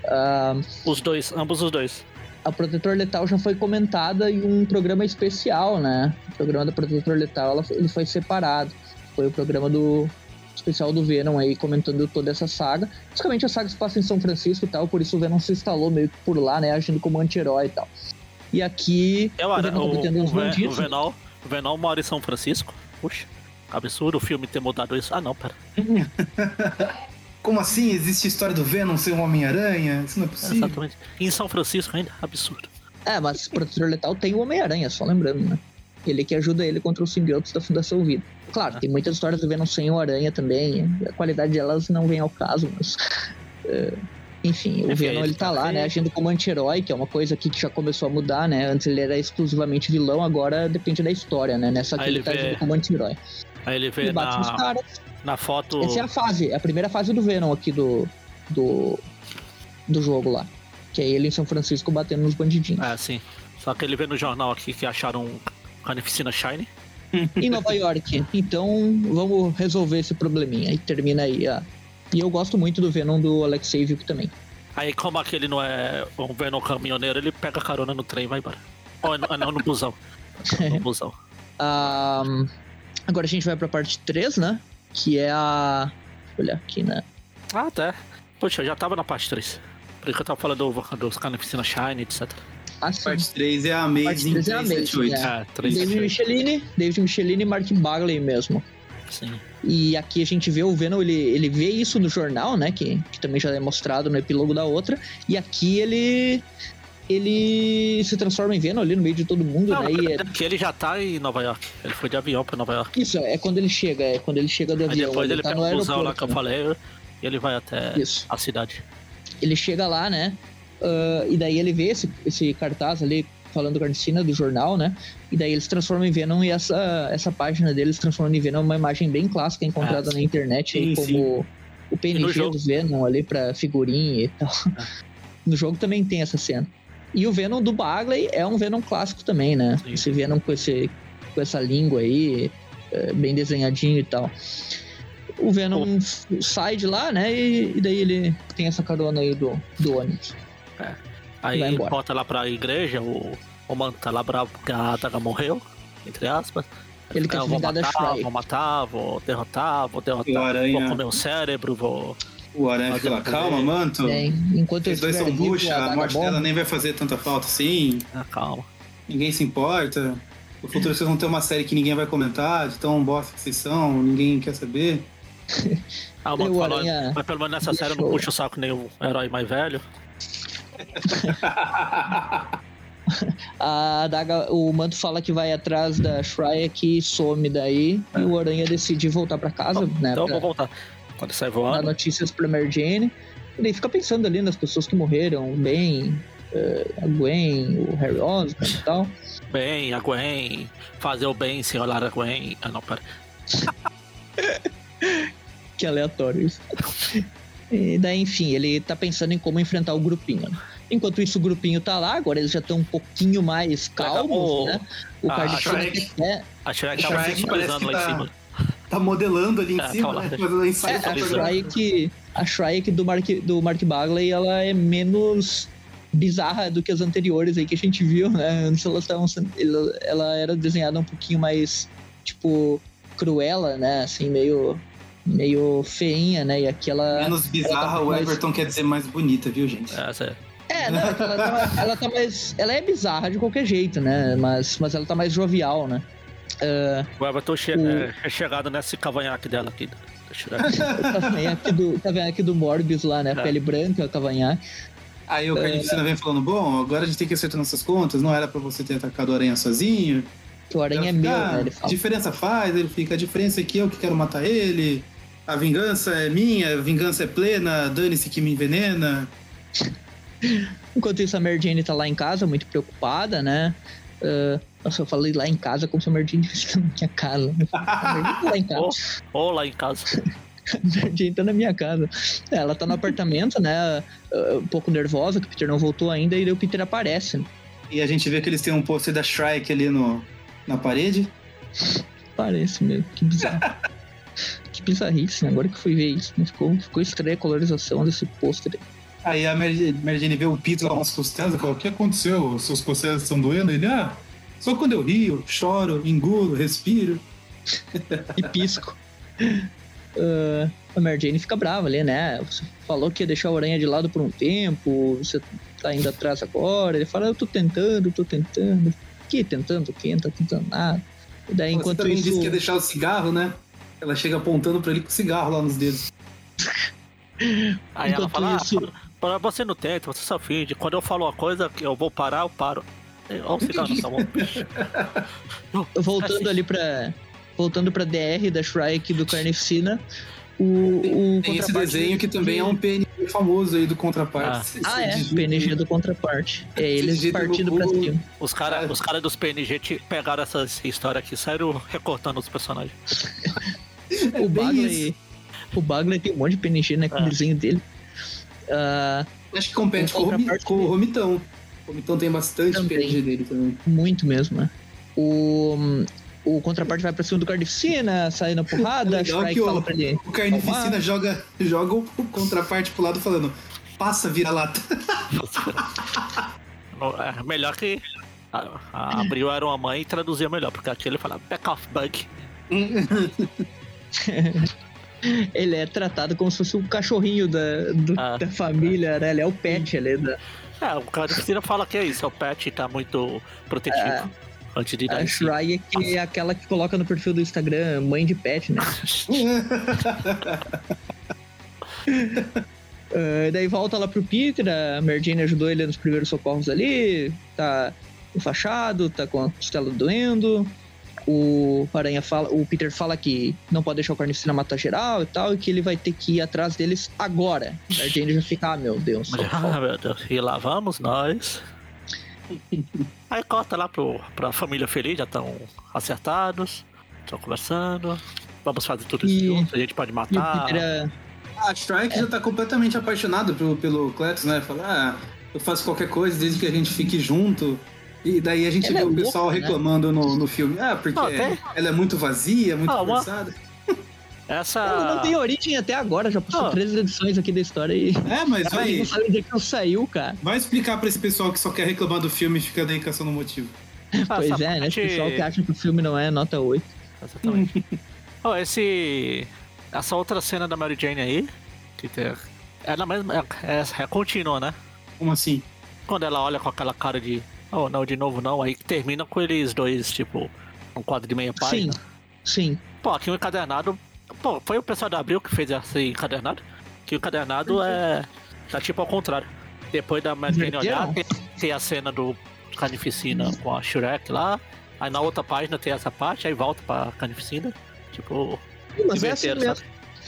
Ah, Os dois, ambos os dois. a Protetor Letal já foi comentada em um programa especial, né? O programa da Protetor Letal, ela, ele foi separado. Foi o programa do especial do Venom aí, comentando toda essa saga. Basicamente a saga se passa em São Francisco e tal, por isso o Venom se instalou meio que por lá, né? Agindo como anti-herói e tal. E aqui, Eu, o o, Venom tá o, o bandidos. Venom, o Venom mora em São Francisco. Puxa, absurdo o filme ter mudado isso. Ah, não, pera. Como assim? Existe a história do Venom ser um Homem-Aranha? Isso não é possível. Exatamente. Em São Francisco ainda, absurdo. É, mas Protetor Letal tem o Homem-Aranha, só lembrando, né? Ele que ajuda ele contra os simbiontes da Fundação Vida. Claro, tem muitas histórias do Venom sem o Aranha também. A qualidade delas não vem ao caso, mas. é, enfim, o Enfim, Venom ele tá tá lá, né? Agindo como anti-herói, que é uma coisa aqui que já começou a mudar, né? Antes ele era exclusivamente vilão, agora depende da história, né? Nessa aqui Aí ele ele tá vê- agindo como anti-herói. Aí ele vê Ele bate nos na, caras. na foto. Essa é a fase, é a primeira fase do Venom aqui do. do. do jogo lá. Que é ele em São Francisco batendo nos bandidinhos. É, sim. Só que ele vê no jornal aqui que acharam um Carnificina Shine. em Nova York. Então, vamos resolver esse probleminha. E termina aí a. E eu gosto muito do Venom do Alexei Vuk também. Aí, como aquele não é um Venom caminhoneiro, ele pega carona no trem e vai embora. Ou não, não no busão. No busão. Ah, agora a gente vai pra parte 3, né? Que é a. Olha aqui, né? Ah, até. Poxa, eu já tava na parte 3. Por isso que eu tava falando do, dos Carnificina Shine, etc. Ah, sim. Parte 3 é a Amazing três é a Amazing, 378. é. É, 3 David Michelini, David Michelini e Mark Bagley mesmo. Sim. E aqui a gente vê o Venom, ele, ele vê isso no jornal, né? Que, que também já é mostrado no epílogo da outra. E aqui ele. Ele se transforma em Venom ali no meio de todo mundo, Não, né? E é- que ele já tá em Nova York. Ele foi de avião pra Nova York. Isso, é quando ele chega, é quando ele chega do Aí avião. depois ele tá pega no o busão lá que eu né? falei e ele vai até Isso. a cidade. Ele chega lá, né? Ah, e daí ele vê esse, esse cartaz ali falando do Carnicina do jornal, né? E daí eles transformam em Venom e essa, essa página deles transformando em Venom é uma imagem bem clássica encontrada Ah, na internet aí, Sim, como sim. o PNG do Venom ali pra figurinha e tal. Ah. No jogo também tem essa cena. E o Venom do Bagley é um Venom clássico também, né? Sim. Esse Venom com, esse, com essa língua aí, é, bem desenhadinho e tal. O Venom sai de lá, né? E, e daí ele tem essa carona aí do, do ônibus. Aí Vai embora. volta lá pra igreja, o, o mano tá lá bravo porque a Adaga morreu, entre aspas. Ele quer vou matar, Shrai. vou matar, vou derrotar, vou o derrotar, vou Aranha, comer o cérebro, vou. O Aranha fica lá, calma, manto. É, enquanto Vocês dois são bucha, a morte vagabunda- dela nem vai fazer tanta falta assim. Ah, calma. Ninguém se importa. No futuro vocês vão ter uma série que ninguém vai comentar, de tão bosta que vocês são, ninguém quer saber. Ah, o Manto o falou, Aranha mas pelo menos nessa série eu não deixou- puxa o saco nem o herói mais velho. A Daga, o Manto fala que vai atrás da Shrike e some daí. E o Aranha decide voltar pra casa, né? então pra vou voltar. Quando sai dar voando. notícias pra Mary Jane. E daí fica pensando ali nas pessoas que morreram, bem, eh, a Gwen, o Harry Osborn e tal. Bem, a Gwen. Fazer o bem sem olhar a Gwen. Ah, não, pera. Que aleatório isso. E daí, enfim, ele tá pensando em como enfrentar o grupinho. né? Enquanto isso, o grupinho tá lá, agora eles já estão um pouquinho mais calmos, Acabou. né? O Ah, Carnificina Shrek. é, A Shrek tava Shrek se parece lá tá- em cima. Tá modelando ali em É, tá cima, lá. né? Fazendo ensaio é, a. Shrike, a Shrike do Mark, do Mark Bagley, ela é menos bizarra do que as anteriores aí que a gente viu, né? Antes elas estavam ela era desenhada um pouquinho mais, tipo, cruela, né? Assim, meio, meio feinha, né? E aqui ela... Menos bizarra, ela tá o mais- Everton quer dizer mais bonita, viu, gente? É, sério. É, não, ela tá, ela tá mais... Ela é bizarra de qualquer jeito, né? Mas, mas ela tá mais jovial, né? Ah, O Everton che O- é, é chegado nesse cavanhaque dela aqui. o cavanhaque do, cavanhaque do Morbius lá, né? É. Pele branca, cavanhaque. Aí o Carnificina vem falando, bom, agora a gente tem que acertar nossas contas, não era pra você ter atacado a aranha sozinho. Que o aranha é Ela meu, fica, né? Ele "Ah, fala. diferença faz, ele fica, a diferença é que eu que quero matar ele, a vingança é minha, a vingança é plena, dane-se que me envenena. Enquanto isso, a Mary Jane tá lá em casa, muito preocupada, né? Ah, nossa, eu falei lá em casa como se a Mary Jane estivesse na minha casa. Tá lá em casa. Ou, ou lá em casa. Jane tá na minha casa. É, ela tá no apartamento, né? ah, um pouco nervosa, que o Peter não voltou ainda, e daí o Peter aparece. né? E a gente vê que eles têm um pôster da Shrike ali no, na parede. Parece mesmo, que bizarro. que bizarrice, né? Agora que fui ver isso, né? ficou, ficou estranha a colorização desse pôster. aí. Aí a Mary, vê o Peter lá nas costelas e fala, o que aconteceu? Suas costelas estão doendo? Ele, ah, só quando eu rio, choro, engulo, respiro. e pisco. Ah, a Mary Jane fica brava ali, né? Você falou que ia deixar o aranha de lado por um tempo, você tá indo atrás agora. Ele fala, eu tô tentando, tô tentando. Que tentando tá tentando nada. E daí, Você enquanto também isso... disse que ia deixar o cigarro, né? Ela chega apontando pra ele com o cigarro lá nos dedos. Aí ela Enquanto fala, isso- ah, para você não tenta, você só finge. Quando eu falo uma coisa que eu vou parar, eu paro. Olha o cigarro na sua mão. Voltando ali pra... Voltando pra DR da Shrike do Carnificina, o, o Tem esse desenho que também é um PNG famoso aí do contraparte. Ah, é, Esse PNG do contraparte. É eles partindo pra cima. Os caras os cara dos PNG te- pegaram essa história aqui, saíram recortando os personagens. É o Bagley. O Bagley tem um monte de PNG, né? Com É. o desenho dele. Ah, Acho que compete com com o Romitão. O Romitão tem bastante Também. PNG dele também. muito mesmo, né? O, o contraparte vai pra cima do Carnificina, sai na porrada, É legal que o- fala pra ele. O Carnificina joga, joga o contraparte pro lado falando passa, vira-lata. É, melhor que a, a Abril era uma mãe e traduzia melhor, porque aqui ele fala back off bug. Ele é tratado como se fosse o cachorrinho da, do- Ah. da família, né? Ele é o pet ali. Da, É, o que fala que é isso, o pet tá muito protetivo. É. A em cima. Shrike é aquela que coloca no perfil do Instagram mãe de pet, né? Ah, daí volta lá pro Peter, a Mary Jane ajudou ele nos primeiros socorros ali, tá enfaixado, tá com a costela doendo. O Aranha fala, o Peter fala que não pode deixar o Carnificina matar geral e tal, e que ele vai ter que ir atrás deles agora. A Jane já fica, ah, meu Deus. ah, meu Deus. E lá vamos nós. Aí corta lá pro, pra família feliz, já estão acertados, estão conversando. Vamos fazer tudo isso E- junto, a gente pode matar. Peter é, A Strike já tá completamente apaixonado pelo, pelo Cletus, né? Fala, ah, eu faço qualquer coisa desde que a gente fique junto. E daí a gente Ela vê é o louca, pessoal né? reclamando no, no filme. Ah, porque Ah, tem? ela é muito vazia, muito Ah, uma- forçada. Essa. ela não tem origem até agora, já passou Ah. três edições aqui da história e É, mas ela vai, não sabe onde é que não saiu, cara. vai explicar pra esse pessoal que só quer reclamar do filme e fica daí caçando motivo. Pois essa é, né? Esse parte- pessoal que acha que o filme não é nota 8. Exatamente. oh, esse. Essa outra cena da Mary Jane aí. Que tem, é na mesma. É, é, é contínua, né? Como assim? Quando ela olha com aquela cara de. Oh, não, de novo não. Aí termina com eles dois, tipo, um quadro de meia página. Sim, sim. Pô, aqui o encadernado. Pô, foi o pessoal da Abril que fez esse encadernado? Que o encadernado é. Tá tipo ao contrário. Depois da Jane olhar, tem, tem a cena do Carnificina com a Shrek lá. Aí na outra página tem essa parte, aí volta pra Carnificina. Tipo. Mas é assim mesmo.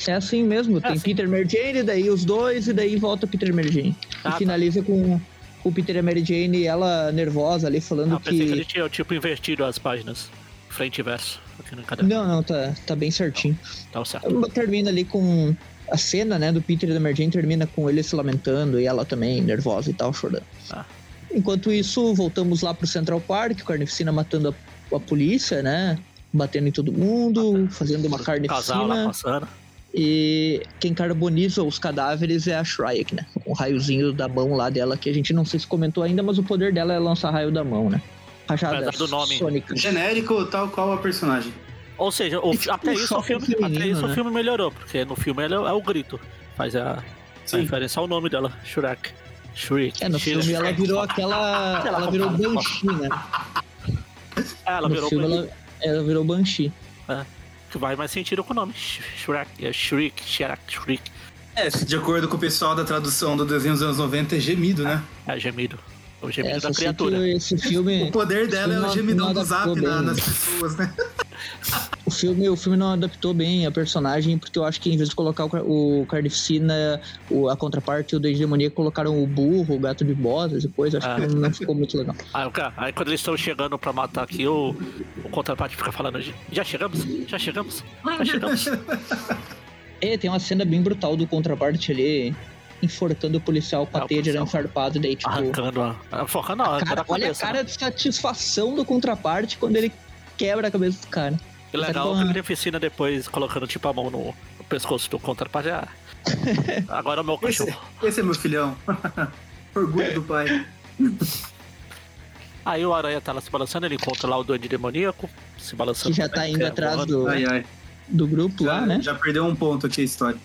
É assim mesmo. É Tem assim. Peter Mary Jane, daí os dois, e daí volta Peter Mary Jane. Ah, e tá. finaliza com o Peter e Mary Jane e ela nervosa ali falando Ah, pensei que que. ele tinha tipo invertido as páginas. Frente e verso. Aqui no encadernado. Não, não, tá, tá bem certinho. Tá certo. Termina ali com a cena, né, do Peter e da Mary termina com ele se lamentando e ela também nervosa e tal, chorando. Ah. Enquanto isso, voltamos lá pro Central Park, o Carnificina matando a, a polícia, né? Batendo em todo mundo, fazendo uma Casal lá carnificina. passando. E quem carboniza os cadáveres é a Shrike, né? Com o raiozinho da mão lá dela, que a gente não sei se comentou ainda, mas o poder dela é lançar raio da mão, né? Rajada Apesar do nome. sônica. Genérico, tal qual a personagem. Ou seja, o- É tipo até, isso o filme, feminino, até isso né? o filme melhorou, porque no filme ele é, é o grito. Faz a, a referência ao nome dela, Shrek. Shriek. É, no Shriek. filme ela virou aquela. Ela Ela virou. Banshee, né? É, ela no virou filme ela, ela virou Banshee. que vai mais sentido com o nome. Sh- Shrek, é Shriek, Shrek, Shriek. É, de acordo com o pessoal da tradução do desenho dos anos 90, é gemido, né? É gemido. O gemido É, da criatura. esse filme. O poder dela é não- o gemidão do zap adaptou na- bem. nas pessoas, né? O filme, o filme não adaptou bem a personagem, porque eu acho que em vez de colocar o, o Carnificina, o, a contraparte e o Deus Demoníaco, colocaram o burro, o gato de botas e coisa. Acho Ah. que não ficou muito legal. Aí, o cara- aí quando eles estão chegando pra matar aqui, o, o contraparte fica falando: Já chegamos? Já chegamos? Já chegamos? E tem uma cena bem brutal do contraparte ali, enforcando o policial com a o teia de policial. farpado, daí tipo. Arrancando a. a- Focando a arranca Cara, olha a cabeça. né? cara de satisfação do contraparte quando ele quebra a cabeça do cara. Que legal que a uma- Beneficina depois colocando tipo a mão no, no pescoço do contraparte. Ah, agora é o meu Esse, cachorro. esse é meu filhão. Orgulho do pai. Aí o Aranha tá lá se balançando, ele encontra lá o Duende Demoníaco, se balançando. Que já tá indo que é atrás do, Ai, ai. do grupo Já, lá, né? já perdeu um ponto aqui a história.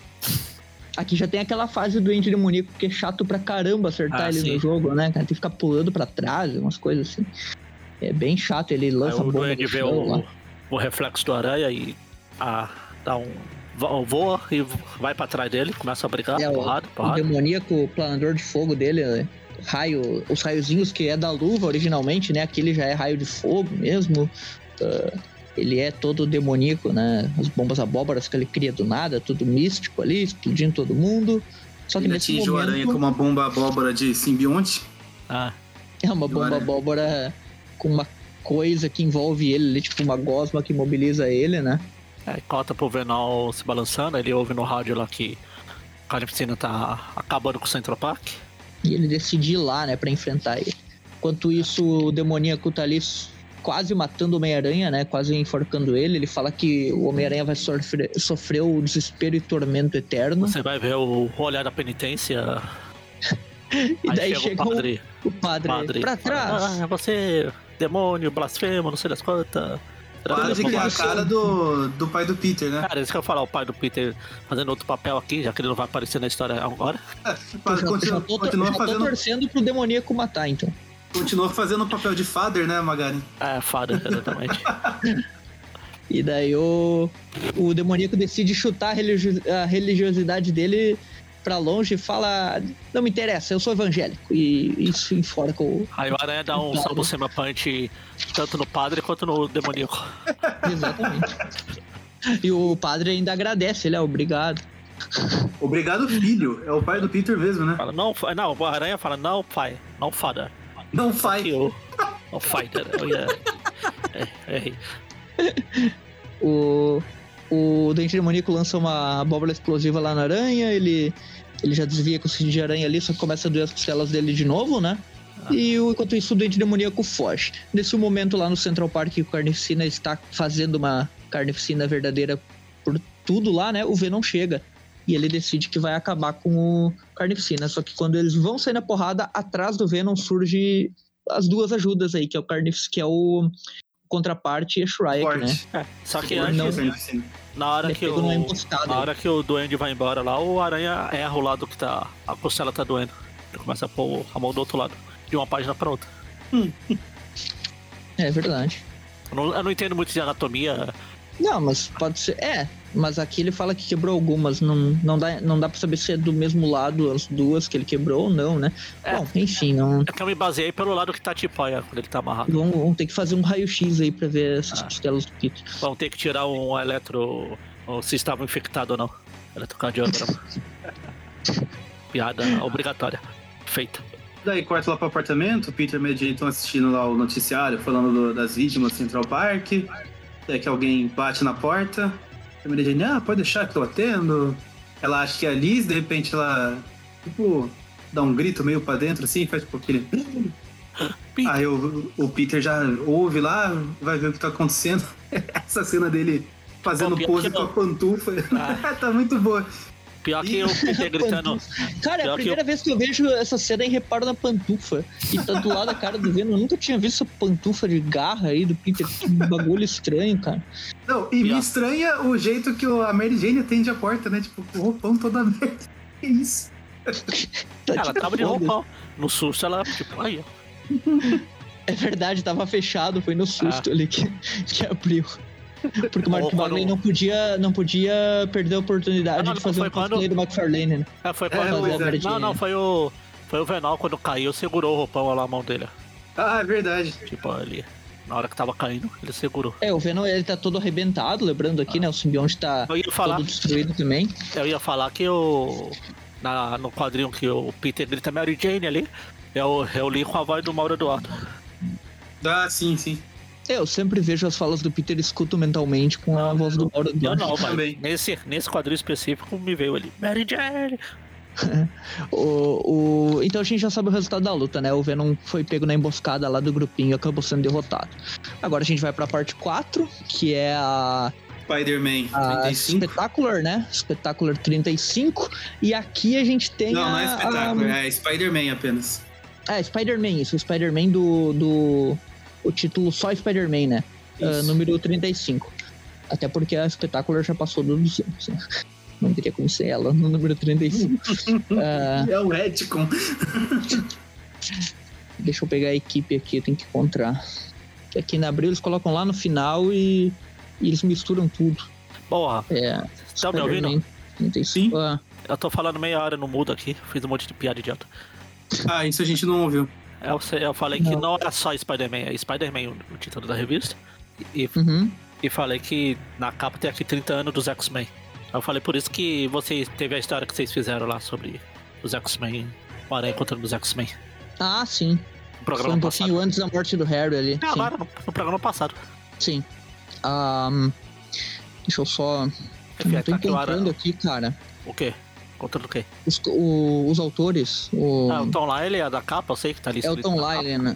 Aqui já tem aquela fase do Ente Demoníaco que é chato pra caramba acertar Ah, ele sim. no jogo, né? Cara, tem que ficar pulando pra trás, umas coisas assim. É bem chato, ele Aí lança o bomba no vê o, o reflexo do Aranha e ah, dá um. vo- voa e vai pra trás dele, começa a brigar, É, o- porrada, O porrada. demoníaco, o planador de fogo dele, é raio, os raiozinhos que é da luva originalmente, né? Aquele já é raio de fogo mesmo. Ah, ele é todo demoníaco, né? As bombas abóboras que ele cria do nada, tudo místico ali, explodindo todo mundo. Só que Ele nesse atinge o aranha momento com uma bomba abóbora de simbionte. Ah, é uma bomba abóbora com uma coisa que envolve ele, ali, tipo uma gosma que imobiliza ele, né? aí corta pro Venal se balançando, ele ouve no rádio lá que a Carnificina tá acabando com o Central Park. E ele decide ir lá, né, pra enfrentar ele. Enquanto isso, o demoníaco tá ali quase matando o Homem-Aranha, né? Quase enforcando ele. Ele fala que o Homem-Aranha vai sofrer, sofrer o desespero e tormento eterno. Você vai ver o olhar da penitência. E aí daí chega chega o padre. o padre, padre pra fala, trás. Ah, você, demônio, blasfemo, não sei das quantas. Quase que é a cara do, do pai do Peter, né? Cara, isso que eu ia falar, o pai do Peter fazendo outro papel aqui, já que ele não vai aparecer na história agora. Eu já, Continua, já tô, continua já tô fazendo, torcendo pro demoníaco matar, então. Continua fazendo o papel de father, né, Magari? É, fada, exatamente. E daí o, o demoníaco decide chutar a, religio- a religiosidade dele pra longe e fala: Não me interessa, eu sou evangélico. E isso enforca o. Aí o Aranha dá um sema punch tanto no padre quanto no demoníaco. Exatamente. e o padre ainda agradece, ele é obrigado. Obrigado, filho. É o pai do Peter mesmo, né? Fala, não, não, o Aranha fala, não, pai, não fada. Não faz. Eu, não fighter. Eu ia. É, errei. O, o Dente Demoníaco lança uma abóbora explosiva lá na aranha, ele, ele já desvia com o cinto de aranha ali, só que começa a doer as costelas dele de novo, né? E o- enquanto isso, o Dente Demoníaco foge. Nesse momento, lá no Central Park, o Carnificina está fazendo uma carnificina verdadeira por tudo lá, né? O Venom chega. E ele decide que vai acabar com o Carnificina. Só que quando eles vão sair na porrada, atrás do Venom surge as duas ajudas aí, que é o Carnif que é o contraparte é Shrike, né? Forte. É, só que antes, Carnificina. na hora que o. Na hora que o duende vai embora lá, o aranha erra o lado que tá. A costela tá doendo. Ele começa a pôr a mão do outro lado, de uma página pra outra. É verdade. Eu não, eu não entendo muito de anatomia. Não, mas pode ser. É, mas aqui ele fala que quebrou algumas. Não, não, dá, não dá pra saber se é do mesmo lado as duas que ele quebrou ou não, né? É. Bom, enfim, não. É que eu me baseei pelo lado que tá tipo, olha, quando ele tá amarrado. Vamos, vamos ter que fazer um raio-x aí pra ver essas Ah. costelas do Peter. Vamos ter que tirar um eletro. Ou se estava infectado ou não. Eletrocardiograma. Piada obrigatória. Feita. Daí corta lá pro apartamento, o Peter e Mary estão assistindo lá o noticiário falando do- das vítimas do Central Park. Daí que alguém bate na porta. A Mary Jane, ah, pode deixar que eu atendo. Ela acha que é a Liz, de repente ela, tipo, dá um grito meio pra dentro assim, faz tipo aquele. Peter. Aí o, o Peter já ouve lá, vai ver o que tá acontecendo. Essa cena dele fazendo Pô, pose com a pantufa. Ah. tá muito boa. Pior que o Peter gritando. Cara, é a que primeira vez que eu vejo essa cena em reparo na pantufa. E tá do lado da cara do Venom. Eu nunca tinha visto essa pantufa de garra aí do Peter. Que bagulho estranho, cara. Não, e me Pior. estranha o jeito que a Mary Jane atende a porta, né? Tipo, com o roupão toda merda. Que isso? Tá Ela tava de roupão. No susto ela, tipo, aí. É verdade, tava fechado, foi no Ah. susto ali que, que abriu. Porque o Mark Bagley não podia, não podia perder a oportunidade Ah, não, de não, fazer um cosplay quando- do McFarlane, né? É, foi É, quando. pois é. não, não, foi o. Foi o Venal quando caiu, segurou o roupão lá na mão dele. Ah, é verdade. Tipo, ali. Na hora que tava caindo, ele segurou. É, o Venom ele tá todo arrebentado, lembrando aqui, né? O simbionte tá Eu ia falar, todo destruído também. eu ia falar que o. Na, no quadrinho que o Peter grita Mary Jane ali, eu, eu li com a voz do Mauro Eduardo. Ah, sim, sim. É, Eu sempre vejo as falas do Peter e escuto mentalmente com a voz do Mauro Eu não, mas também. nesse, nesse quadrinho específico me veio ali. Mary Jane! O, o- Então a gente já sabe o resultado da luta, né? O Venom foi pego na emboscada lá do grupinho e acabou sendo derrotado. Agora a gente vai pra parte 4, que é a, Spider-Man a 35. Spectacular, né? Spectacular 35. E aqui a gente tem Não, a, não é espetáculo, a- é Spider-Man apenas. É, Spider-Man, isso. Spider-Man do, do. O título só Spider-Man, né? Isso. número 35. Até porque a Spectacular já passou do 200. né? Não teria como ser ela no número 35. Ah, É o retcon. deixa eu pegar a equipe aqui, eu tenho que encontrar. Aqui na Abril eles colocam lá no final e, e eles misturam tudo. Porra, É. tá me ouvindo? Spider-Man 35. Ah, Eu tô falando meia hora no mudo aqui, fiz um monte de piada idiota. Ah, isso a gente não ouviu. Eu, sei- eu falei que Não. não era só Spider-Man, é Spider-Man o, o título da revista. E, uhum. e falei que na capa tem aqui 30 anos dos X-Men. Eu falei por isso que vocês teve a história que vocês fizeram lá sobre os X-Men, o Aranha encontrando os X-Men. Ah, sim. No Foi programa um passado. pouquinho antes da morte do Harry ali. Não, sim. agora, no, no programa passado. Sim. Ahn, deixa eu só. Não aí tô tá aqui encontrando Aranha. aqui, cara. O quê? Encontrando o quê? Os, o- os autores. O, Ah, o Tom Lyle é da capa, eu sei que tá ali é o Tom. Lyle, né?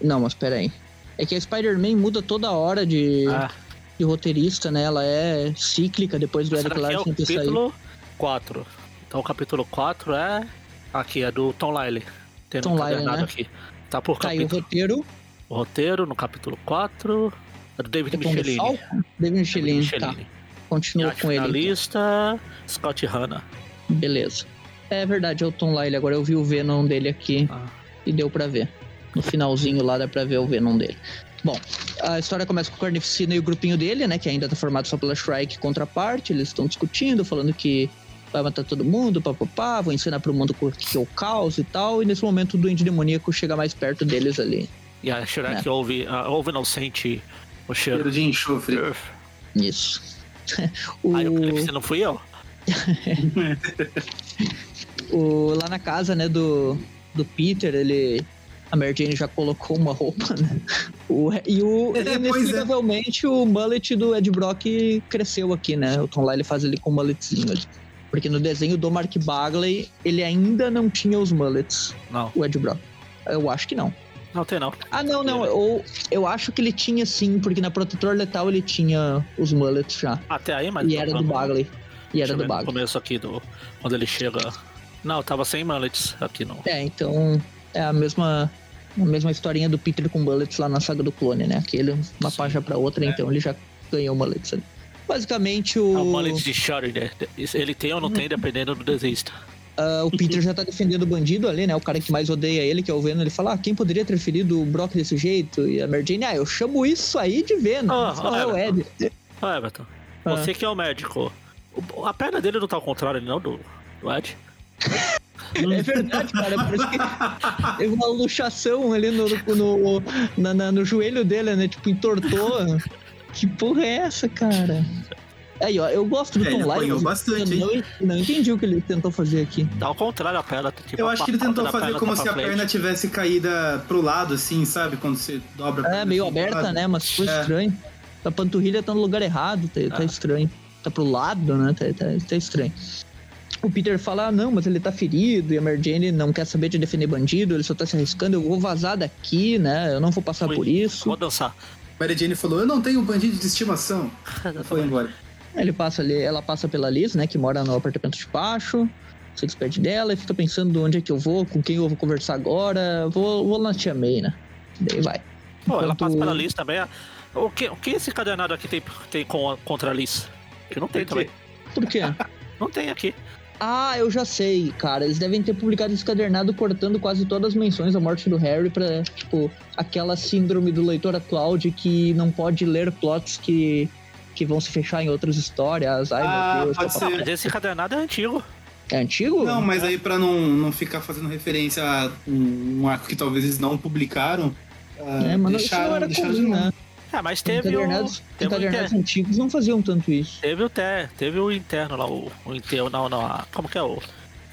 Não, mas peraí. É que a Spider-Man muda toda hora de, Ah, de roteirista, né? Ela é cíclica depois do Eric é o Larson ter saído. capítulo 4. Então o capítulo 4 é. Aqui, é do Tom Lyle. Tem Tom Lyle, né? aqui. Tá por Tá aí o capítulo. roteiro. O roteiro no capítulo 4 é do David Michelini. David David Michelin, tá. Michelini. Continua com ele. então. finalista, Scott Hanna. Beleza. É verdade, é o Tom Lyle. Agora eu vi o Venom dele aqui Ah. e deu pra ver. No finalzinho lá dá pra ver o Venom dele. Bom, a história começa com o Carnificina e o grupinho dele, né? Que ainda tá formado só pela Shrike contra a parte. Eles estão discutindo, falando que vai matar todo mundo, papapá, vão ensinar pro mundo o que é o caos e tal. E nesse momento o Duende Demoníaco chega mais perto deles ali. E a Shrek É. ouve, ah, ouve não sente o cheiro. Cheiro de enxofre. Isso. o... Aí o Cliff, não fui eu? o- lá na casa, né, do, do Peter, ele. A Mary Jane já colocou uma roupa, né? O, e o, É, é. o mullet do Ed Brock cresceu aqui, né? O Tom Lyle faz ele com um mulletzinho ali. Porque no desenho do Mark Bagley, ele ainda não tinha os mullets, Não, o Ed Brock. Eu acho que não. não tem não. Ah, não, não. Ou, eu acho que ele tinha sim, porque na Protetor Letal ele tinha os mullets já. Até aí, mas. E era do não- Bagley. E era do ver no começo aqui do. Quando ele chega. Não, tava sem mullets aqui no. É, então é a mesma A mesma historinha do Peter com Bullets lá na saga do clone, né? Aquele, uma Sim. página pra outra, É. então ele já ganhou o Bullets ali. Basicamente, o, É o mullet de Sheridan. Ele tem ou não tem, dependendo do desenhista. ah, o Peter já tá defendendo o bandido ali, né? O cara que mais odeia ele, que é o Venom, ele fala: ah, quem poderia ter ferido o Brock desse jeito? E a Mary Jane, ah, eu chamo isso aí de Venom. Ah, não é o Ed. Ah, Everton. Ah. Você que é o médico. A perna dele não tá ao contrário, não, do, do Ed? É verdade, cara. Parece que teve uma luxação ali no, no, na- na- no joelho dele, né? Tipo, entortou. que porra é essa, cara? Aí, ó, eu gosto do É, Tom ele Eu bastante, não, não entendi o que ele tentou fazer aqui. Tá ao contrário a perna. Tipo, Eu acho que ele tentou fazer como tá se a frente. perna tivesse caída pro lado, assim, sabe? Quando você dobra a É, perna meio assim, aberta, né? Mas ficou É. estranho. A panturrilha tá no lugar errado, tá, tá Ah. estranho. Tá pro lado, né? Tá, tá, tá estranho. O Peter fala, ah, não, mas ele tá ferido, e a Mary Jane não quer saber de defender bandido, ele só tá se arriscando, eu vou vazar daqui, né? Eu não vou passar por isso. Vou dançar. Mary Jane falou: Eu não tenho um bandido de estimação. Foi embora. Ele passa ali, ela passa pela Liz, né, que mora no apartamento de baixo. Se despede dela e fica pensando onde é que eu vou, com quem eu vou conversar agora. Vou, vou na tia May, né? Daí vai. Pô, ela Enquanto- passa pela Liz também. O que, o que esse cadernado aqui tem, tem com, contra a Liz? Que não tem Por quê? também. Por quê? Não tem aqui. ah, eu já sei, cara. Eles devem ter publicado esse cadernado cortando quase todas as menções da morte do Harry pra, tipo, aquela síndrome do leitor atual de que não pode ler plots que, que vão se fechar em outras histórias. Ai, Ah, meu Deus. pode papapá. ser. Mas esse cadernado é antigo. É antigo? Não, mas aí pra não, não ficar fazendo referência a um, um arco que talvez eles não publicaram, ah, É, mas não- isso deixaram, não era deixaram comum, né? É, mas teve o. Encadernados, o, inter, antigos não faziam tanto isso. teve o te, teve o interno lá, o, o interno, não, não, a- como que é o.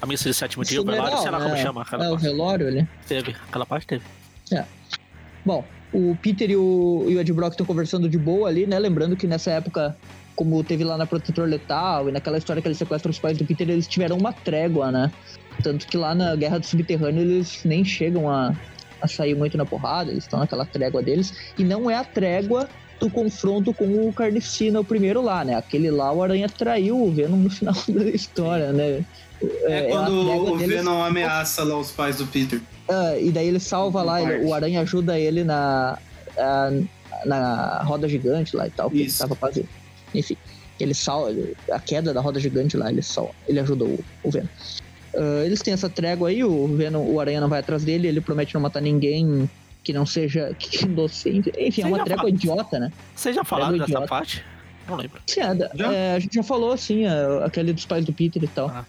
A missa de sétimo dia, o velório, sei lá como né? chama aquela É, o parte. velório ali. Teve, aquela parte teve. Bom, o Peter e o, e o Ed Brock estão conversando de boa ali, né? Lembrando que nessa época, como teve lá na Protetor Letal e naquela história que eles sequestram os pais do Peter, eles tiveram uma trégua, né? Tanto que lá na Guerra do Subterrâneo eles nem chegam a, a sair muito na porrada, eles estão naquela trégua deles. E não é a trégua do confronto com o Carnificina, o primeiro lá, né? Aquele lá o Aranha traiu o Venom no final da história, né? É, a quando trégua o deles- Venom ameaça lá os pais do Peter. ah, e daí ele salva lá, ele- o Aranha ajuda ele na, na roda gigante lá e tal, que ele Isso. tava quase. Enfim, ele salva a queda da roda gigante lá, ele, sal, ele ajuda o, o Venom. Ah, eles têm essa trégua aí, o Venom, o Aranha não vai atrás dele, ele promete não matar ninguém que não seja que inocente. Enfim, é Você uma já trégua fala- idiota, né? Vocês já o dessa idiota. parte? Não lembro. Sim, é, é, a gente já falou assim, é, aquele dos pais do Peter e tal. Ah.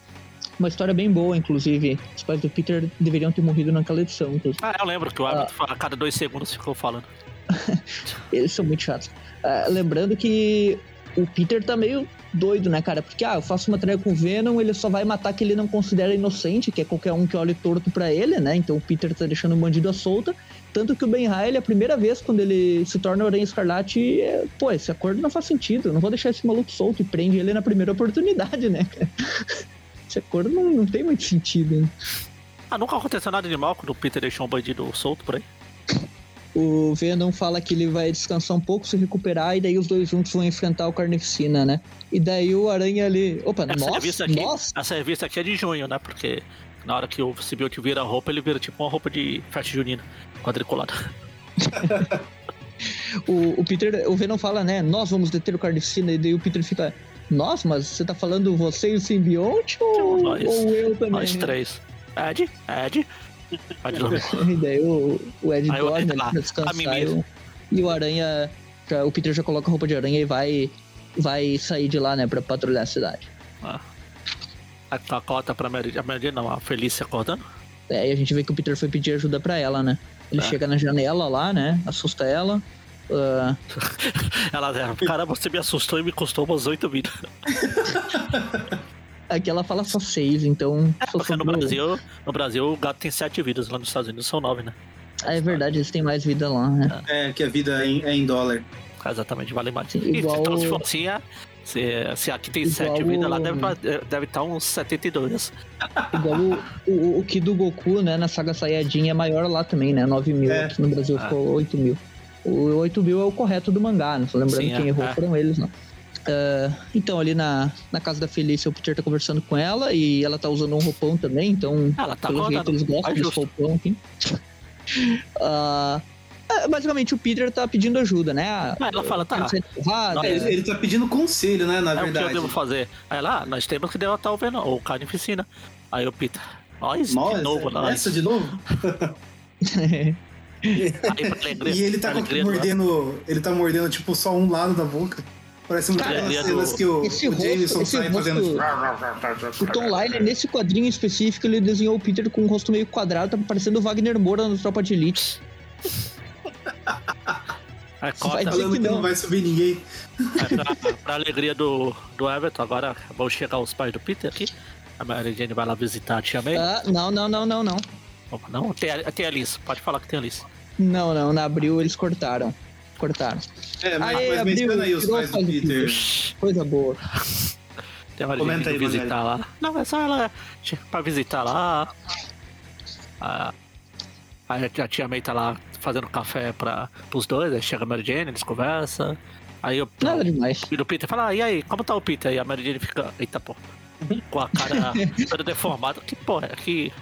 Uma história bem boa, inclusive. Os pais do Peter deveriam ter morrido naquela edição. inclusive. Ah, eu lembro que o árbitro a cada dois segundos ficou falando. Eles são muito chatos. Ah, lembrando que o Peter tá meio doido, né, cara? Porque, ah, eu faço uma trégua com o Venom, ele só vai matar que ele não considera inocente, que é qualquer um que olhe torto pra ele, né? Então o Peter tá deixando o bandido à solta. Tanto que o Ben Riley, a primeira vez quando ele se torna Aranha Escarlate, é, pô, esse acordo não faz sentido. Eu não vou deixar esse maluco solto e prende ele na primeira oportunidade, né, cara? Esse acordo não, não tem muito sentido, né? Ah, nunca aconteceu nada de mal quando o Peter deixou um bandido solto por aí. O Venom fala que ele vai descansar um pouco, se recuperar, e daí os dois juntos vão enfrentar o Carnificina, né? E daí o Aranha ali. Opa, Essa nossa, revista aqui, nossa! essa revista aqui é de junho, né? Porque na hora que o Symbiote vira a roupa, ele vira tipo uma roupa de festa junina, quadriculada. O, o Peter, o Venom fala, né? Nós vamos deter o Carnificina, e daí o Peter fica. Nossa, mas você tá falando você e o simbionte ou, Nós. ou eu também? Nós três. Ed, Ed. Pode. E daí o, o Ed Aí o dorme Ed ali lá, pra descansar. E o, e o Aranha. já- o Peter já coloca a roupa de aranha e vai, vai sair de lá, né? Pra patrulhar a cidade. Ah. A cota pra Mary, a Mary não, a Felícia acordando. É, e a gente vê que o Peter foi pedir ajuda pra ela, né? Ele É. chega na janela lá, né? Assusta ela. ah, Ela, cara, você me assustou e me custou umas oito vidas. aqui ela fala só seis, então. É, só porque no Brasil, no Brasil o gato tem sete vidas, lá nos Estados Unidos são nove, né? Ah, é verdade, eles têm mais vida lá, né? É, que a vida é em, é em dólar. Ah, Exatamente, vale mais. Sim, igual- Então, se for assim, é- se, se aqui tem Igual sete vidas, lá deve estar deve tá uns 72. Igual o, o, o Ki do Goku, né? Na saga Saiyajin é maior lá também, né? 9 mil. É. Aqui no Brasil Ah. ficou 8 mil. O 8 mil é o correto do mangá, né? Só lembrando Sim, quem é, errou é. foram eles, não. Ah, então, ali na, na casa da Felícia, o Peter tá conversando com ela e ela tá usando um roupão também, então, Ela tá pelo jeito, eles gostam desse roupão aqui. Ah, é, basicamente, o Peter tá pedindo ajuda, né? Ah, Aí ela fala, tá. É, ele, ele tá pedindo conselho, né, na É o que eu verdade. devo fazer. Aí lá, nós temos que derrotar o Venom, ou Carnificina. Aí o Peter, nós Nossa, de novo, nós. essa de novo? Aí, alegria- E ele tá alegria mordendo. Ele tá mordendo, tipo, só um lado da boca. Parece uma Cara, é cenas do- que o, esse o rosto- Jameson esse sai rosto- fazendo. O Tom Lyle, nesse quadrinho específico, ele desenhou o Peter com um rosto meio quadrado, tá parecendo o Wagner Moura no Tropa de Elite. Aí Vai dizer Falando que que não não. vai subir ninguém. pra, pra alegria do, do Everton, agora vão chegar os pais do Peter aqui. A Mary Jane vai lá visitar a tia May. Ah, não, não, não, não, não. Opa, Não, tem, tem a Alice, pode falar que tem a Alice. Não, não, na abril eles cortaram. Cortaram. É, mas, Aê, mas abriu, menciona aí os pais o do Peter. Peter. Coisa boa. Tem a Mary Comenta Jane aí, visitar lá. Não, é só ela pra visitar lá. A, a, a tia May tá lá fazendo café pra, pros dois, aí chega a Mary Jane, eles conversam. Aí o, Nada demais. E o Peter fala, ah, e aí, como tá o Peter? E a Mary Jane fica, eita porra, com a cara toda deformada. Que porra é aqui?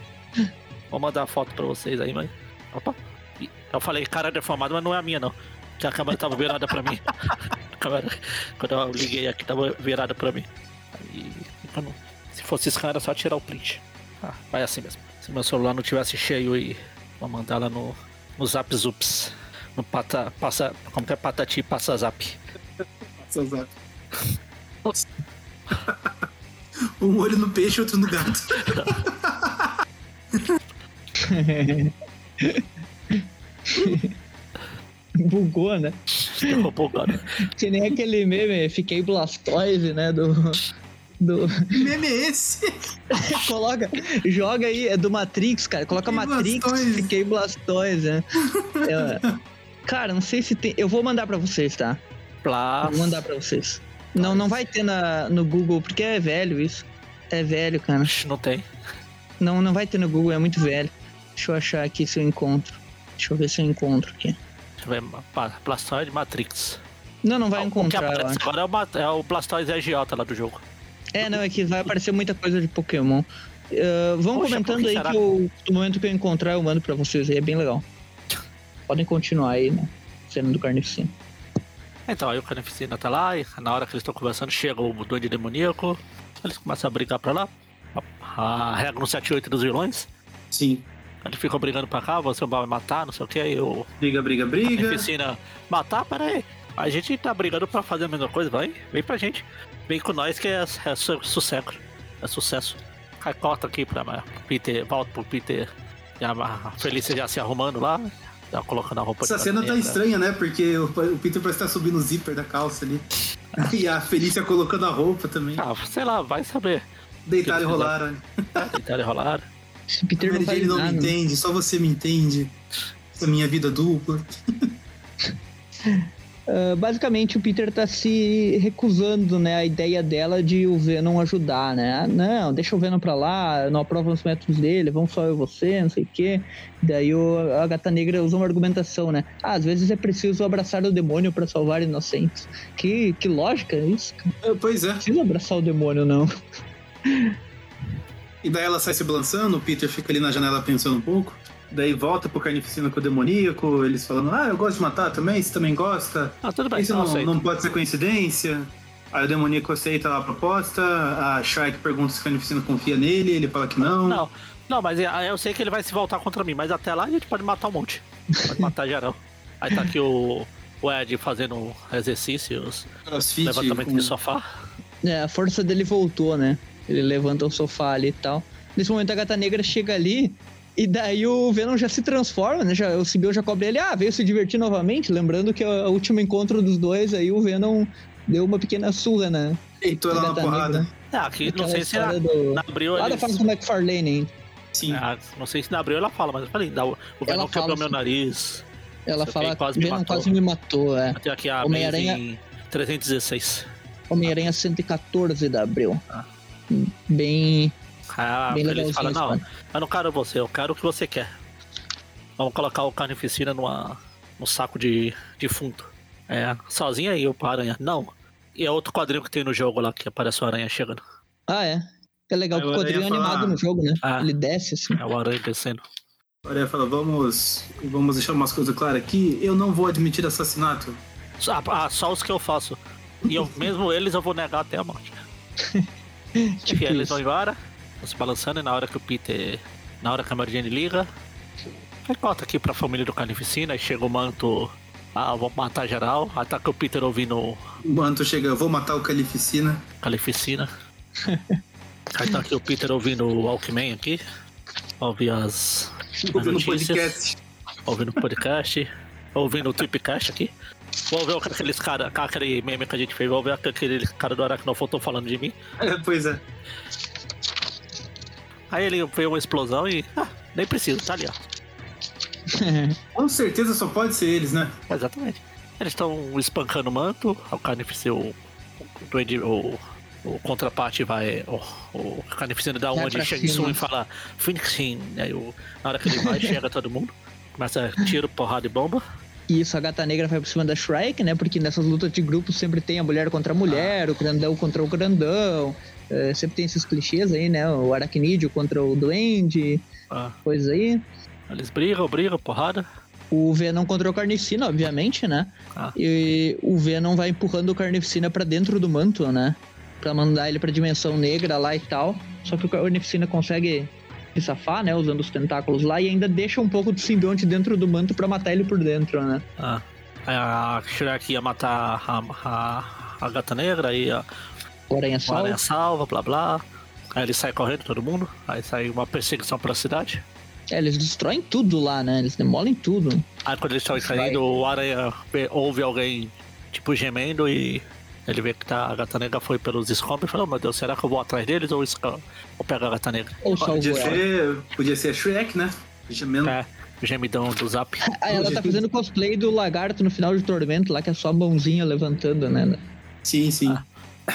Vou mandar a foto pra vocês aí, mas. Opa! Eu falei cara deformada, mas não é a minha não. Que a câmera tava virada pra mim. A câmera, quando eu liguei aqui, tava virada pra mim. Aí, se fosse scan, era só tirar o print. Ah, vai assim mesmo. Se meu celular não tivesse cheio e vou mandar lá no, no Zap Zups. No pata, passa, como que é patati passa zap. Seu Zap. um olho no peixe, outro no gato. Bugou, né? Agora. Que nem aquele meme, fiquei Blastoise, né? Do. Do. Que meme é esse? Coloca, joga aí, é do Matrix, cara. Coloca Fiquei Matrix, Blastoise. fiquei Blastoise, né? É, cara, não sei se tem. Eu vou mandar pra vocês, tá? Plá. Vou mandar pra vocês. Não, não vai ter na, no Google, porque é velho isso. É velho, cara. Não tem. Não, não vai ter no Google, é muito velho. Deixa eu achar aqui se eu encontro. Deixa eu ver se eu encontro aqui. Pa- Blastoise Matrix. Não, não vai o que encontrar, eu aparece agora é o, é o Blastoise agiota lá do jogo. É, não, é que vai aparecer muita coisa de Pokémon. Uh, vão Poxa, comentando que aí será? que eu, no momento que eu encontrar eu mando pra vocês aí, é bem legal. Podem continuar aí, né? Cena do Carnificina. Então, aí o Carnificina tá lá, e na hora que eles estão conversando, chega o Duende Demoníaco. Eles começam a brigar pra lá. A, a regra no 78 dos vilões. Sim. Eles ficam brigando pra cá, você vai matar, não sei o que. Aí o Briga, briga, briga. Carnificina matar, pera aí. A gente tá brigando pra fazer a mesma coisa, vai. Vem pra gente. Vem com nós que é, é su- sucesso. É sucesso. Aí corta aqui pra Peter, volta pro Peter. E a, Felícia já se arrumando lá. Já colocando a roupa Essa cena tá estranha, né? Porque o, o Peter parece estar subindo o zíper da calça ali. E a Felícia colocando a roupa também. Ah, sei lá, vai saber. Deitaram e rolaram. Tentar enrolar. Esse Peter Mary não não nada. me entende, só você me entende. Essa minha vida dupla. Uh, basicamente, o Peter tá se recusando, né? A ideia dela de o Venom ajudar, né? Ah, Não, deixa o Venom pra lá, não aprovo os métodos dele, vamos só eu e você, não sei o quê. Daí o, a Gata Negra usa uma argumentação, né? Ah, às vezes é preciso abraçar o demônio pra salvar inocentes. Que, que lógica é isso? É, Pois é. Não precisa abraçar o demônio, não. E daí ela sai se balançando, o Peter fica ali na janela pensando um pouco. Daí volta pro carnificina com o demoníaco, eles falando, ah, eu gosto de matar também, você também gosta. Ah, tudo bem, Isso então não, aceito. não pode ser coincidência. Aí o demoníaco aceita lá a proposta, a Shrike pergunta se o carnificina confia nele, ele fala que não. Não, não, mas eu eu sei que ele vai se voltar contra mim, mas até lá a gente pode matar um monte. Pode matar geral. Aí tá aqui o, o Ed fazendo exercícios, Crossfit, levantamento com- de sofá. É, a força dele voltou, né? Ele levanta o sofá ali e tal. Nesse momento a Gata Negra chega ali e daí o Venom já se transforma, né? Já, o Sibyl já cobre ele, ah, veio se divertir novamente. Lembrando que o último encontro dos dois aí o Venom deu uma pequena surra, né? Deitou ela na porrada. Negra. É, aqui não sei se história do... na abril Lá da fase do McFarlane, hein? Sim. É, não sei se na abril ela fala, mas eu falei, dá, o o Venom Ela quebrou fala, meu nariz. Ela Você fala, quase quase me Venom matou. quase me matou, é. Tem aqui a Homem-Aranha- Amazing 316. Homem-Aranha 114 da Abril. Ah. Bem, Ah, bem ele legalzinho fala, esse não, quadro. eu não quero você, eu quero o que você quer. Vamos colocar o carnificina numa, num saco de defunto. É, sozinha aí, o aranha. Não. E é outro quadrinho que tem no jogo lá, que aparece o aranha chegando. Ah, é. É legal Aí que o quadrinho é animado no jogo, né? Ah. Ele desce assim. É o aranha descendo. O Aranha fala, vamos, vamos deixar umas coisas claras aqui. Eu não vou admitir assassinato. Só, ah, só os que eu faço. E eu, mesmo eles eu vou negar até a morte. Tipo Enfim, aí eles vão embora, vão se balançando, e na hora que o Peter. Na hora que a Mary Jane liga. Aí volta aqui pra família do Carnificina, aí chega o manto. Ah, vou matar geral. Aí tá com o Peter ouvindo O Manto chega, eu vou matar o Calificina. Calificina. aí tá aqui o Peter ouvindo o Walkman aqui. Ouvir as. as Ouvindo notícias. podcast. ouvindo podcast, ouvindo o Tripcast aqui. Vou ver aqueles cara, aquele meme que a gente fez, vou ver aquele cara do Aracnofon falando de mim. É, pois é. Aí ele vê uma explosão e. Ah, nem precisa, tá ali, ó. Com certeza só pode ser eles, né? Exatamente. Eles estão espancando o manto, o carnificina, o, o, o, o contraparte vai. O, o carnificina dá uma de Shang cima. Tsung e fala Finishing. Aí o, na hora que ele vai, chega todo mundo. Começa tiro, porrada e bomba. E isso, a gata negra vai por cima da Shrike, né? Porque nessas lutas de grupo sempre tem a mulher contra a mulher, o grandão contra o grandão. eh, sempre tem esses clichês aí, né? O aracnídeo contra o duende, Ah, coisa aí. eles brigam, brigam, porrada. O Venom contra o Carnificina, obviamente, né? Ah. E o Venom vai empurrando o Carnificina pra dentro do manto, né? Pra mandar ele pra dimensão negra lá e tal. Só que o Carnificina consegue se safar, né? Usando os tentáculos lá e ainda deixa um pouco do simbionte dentro do manto pra matar ele por dentro, né? Ah, aí a Shrek ia matar a, a, a gata negra, aí a, Aranha aranha salva, blá blá. Aí ele sai correndo, todo mundo. Aí sai uma perseguição pela cidade. É, eles destroem tudo lá, né? Eles demolem tudo. Aí quando eles estão saindo, o aranha ouve alguém, tipo, gemendo e ele vê que tá, a gata negra foi pelos escombros e fala, oh, meu Deus, será que eu vou atrás deles ou, ou pego a gata negra? Ou Podia ser, podia ser a Shrek, né? Gemendo. É, o gemidão do zap. Ah, ela tá fazendo cosplay do lagarto no final de Tormento lá, que é só a mãozinha levantando, né? Sim, sim. Ah.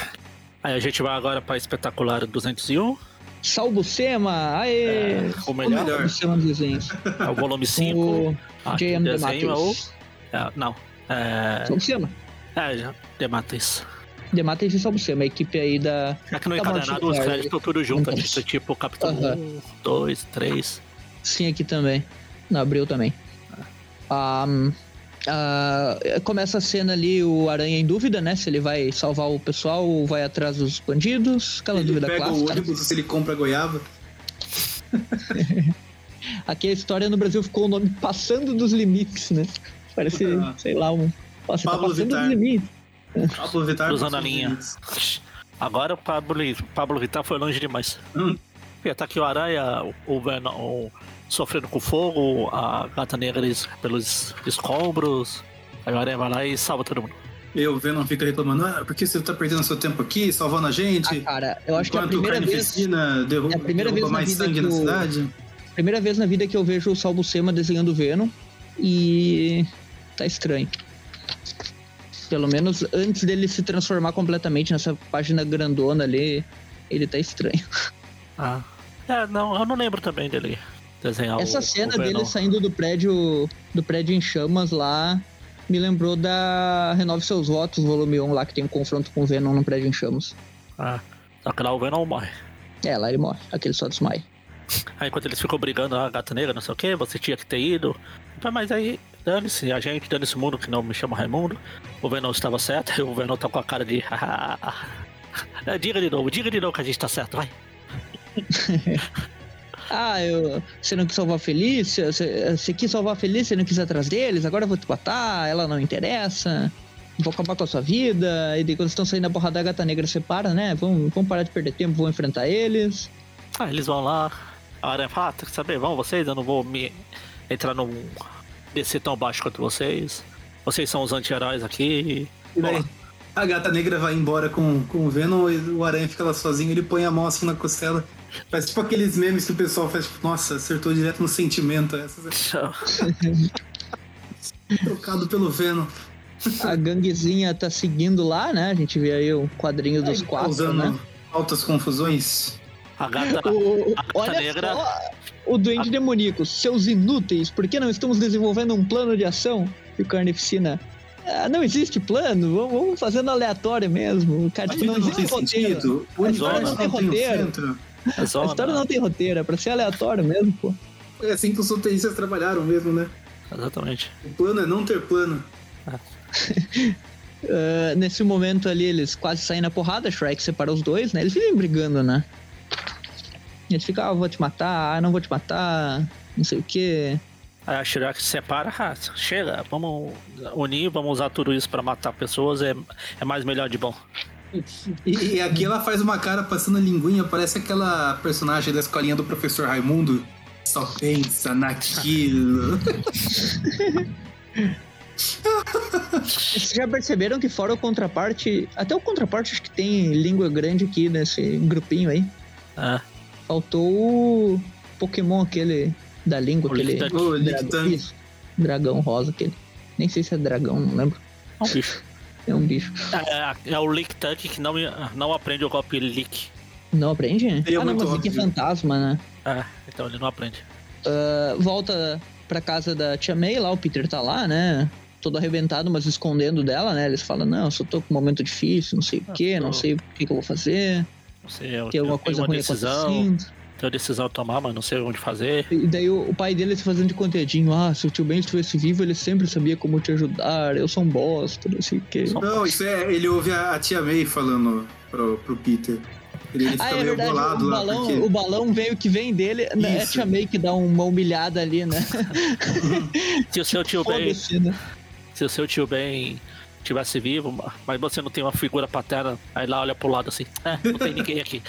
Aí a gente vai agora pra Espetacular 201, Salbucema! Aê! é, o melhor, melhor. Salbucema é o volume 5. O o J.M. desenho é o... É, não, é... Salbucema. É, já, Dematis. Dematis e Salbucema, a equipe aí da... É que no Tá encadernado bom, os créditos estão tudo junto, não posso. tipo Aham. 1, 2, 3. Sim, aqui também. No Abril também. Ah, ah, começa a cena ali, o Aranha em dúvida, né? Se ele vai salvar o pessoal ou vai atrás dos bandidos. Aquela Ele dúvida pega o clássica. ônibus se ele compra goiaba. Aqui a história no Brasil ficou o nome Passando dos Limites, né? Parece, Ah. sei lá, um. Nossa, tá passando Vittar. dos limites. Pablo Vittar. Cruzando a linha. Agora o Pablo, Pablo Vittar foi longe demais. Hum. E tá aqui o Aranha, o, o Venom o- sofrendo com fogo, a gata negra es- pelos escombros. Aí o Aranha vai lá e salva todo mundo. E o Venom fica reclamando, ah, por que você tá perdendo seu tempo aqui, salvando a gente? Ah, cara, eu acho que é a primeira vez, derruba, é a primeira vez na mais vida sangue que na cidade. primeira vez na vida que eu vejo o Salbucema desenhando o Venom e tá estranho. Pelo menos antes dele se transformar completamente nessa página grandona ali, ele tá estranho. Ah. É, não, eu não lembro também dele desenhar o- Essa o cena Venom. dele saindo do prédio do prédio em chamas lá me lembrou da Renove Seus Votos, volume 1 lá, que tem um confronto com o Venom no prédio em chamas. Ah, só que lá o Venom morre. É, lá ele morre, aquele só desmaia. Aí enquanto eles ficam brigando, a gata negra, não sei o que, você tinha que ter ido. Mas aí, dane-se, a gente, dane-se o mundo que não me chama Raimundo. O Venom estava certo, e o Venom tá com a cara de. Diga de novo, diga de novo que a gente tá certo, vai. Ah, eu, você não quis salvar a Felícia, você, você quis salvar a Felícia, você não quis ir atrás deles, agora eu vou te matar, ela não interessa, vou acabar com a sua vida, e daí quando estão saindo a porrada da gata negra separa, né? Vamos, vamos parar de perder tempo, vamos enfrentar eles. Ah, eles vão lá. A Aranha fala, ah, tem que saber, vão vocês, eu não vou me entrar num. Descer tão baixo quanto vocês. Vocês são os anti-heróis aqui. E daí, a gata negra vai embora com, com o Venom e o Aranha fica lá sozinho, ele põe a mão assim na costela. Faz tipo aqueles memes que o pessoal faz, tipo, nossa, acertou direto no sentimento. Essas, trocado pelo Venom. A ganguezinha tá seguindo lá, né? A gente vê aí o quadrinho dos quatro, causando né? altas confusões. A gata. O, A gata olha negra- só, o Duende Demoníaco, seus inúteis, por que não estamos desenvolvendo um plano de ação? E o Carnificina, ah, não existe plano, vamos, vamos fazendo aleatório mesmo. O cara tipo, não não existe roteiro. sentido. O A história não tem roteiro. É A história não tem roteiro, é pra ser aleatório mesmo, pô. Foi assim que os roteiristas trabalharam mesmo, né? Exatamente. O plano é não ter plano. Uh, nesse momento ali, eles quase saem na porrada, Shrek separa os dois, né? Eles vivem brigando, né? Eles ficam, ah, vou te matar, ah, não vou te matar, não sei o quê. Aí a se separa, ah, chega, vamos unir, vamos usar tudo isso pra matar pessoas, é, é mais melhor de bom. E, e aqui ela faz uma cara passando a linguinha, parece aquela personagem da escolinha do professor Raimundo. Só pensa naquilo. Vocês já perceberam que fora o contraparte, até o contraparte acho que tem língua grande aqui nesse grupinho aí. Ah, Faltou o Pokémon aquele da língua, O aquele Lictank. Ô, dragão, Lictank. isso, dragão rosa aquele. Nem sei se é dragão, não lembro. é um bicho. É um bicho. É, é o Lick Tank que não, não aprende o golpe Lick. Não aprende? Seria ah, não, mas é fantasma, né? É, então ele não aprende. Ah, volta pra casa da tia May, lá o Peter tá lá, né? Todo arrebentado, mas escondendo dela, né? Eles falam, não, eu só tô com um momento difícil, não sei o Ah, quê, não tô- sei o que, que eu vou fazer, Não sei, eu, tem eu alguma coisa uma ruim decisão, acontecendo. tenho uma decisão a tomar, mas não sei onde fazer. E daí o, o pai dele se fazendo de contadinho, ah, se o tio Ben estivesse vivo, ele sempre sabia como te ajudar, eu sou um bosta, não sei o quê. Não, isso é. Ele ouve a, a tia May falando pro, pro Peter. Ele, ele fica Ah, é meio verdade, bolado o lá, balão, porque. o balão veio que vem dele, né? É a tia May que dá uma humilhada ali, né? Se o seu tio Ben, né? se o seu tio Ben tivesse vivo, mas você não tem uma figura paterna, aí lá olha pro lado assim, é, não tem ninguém aqui.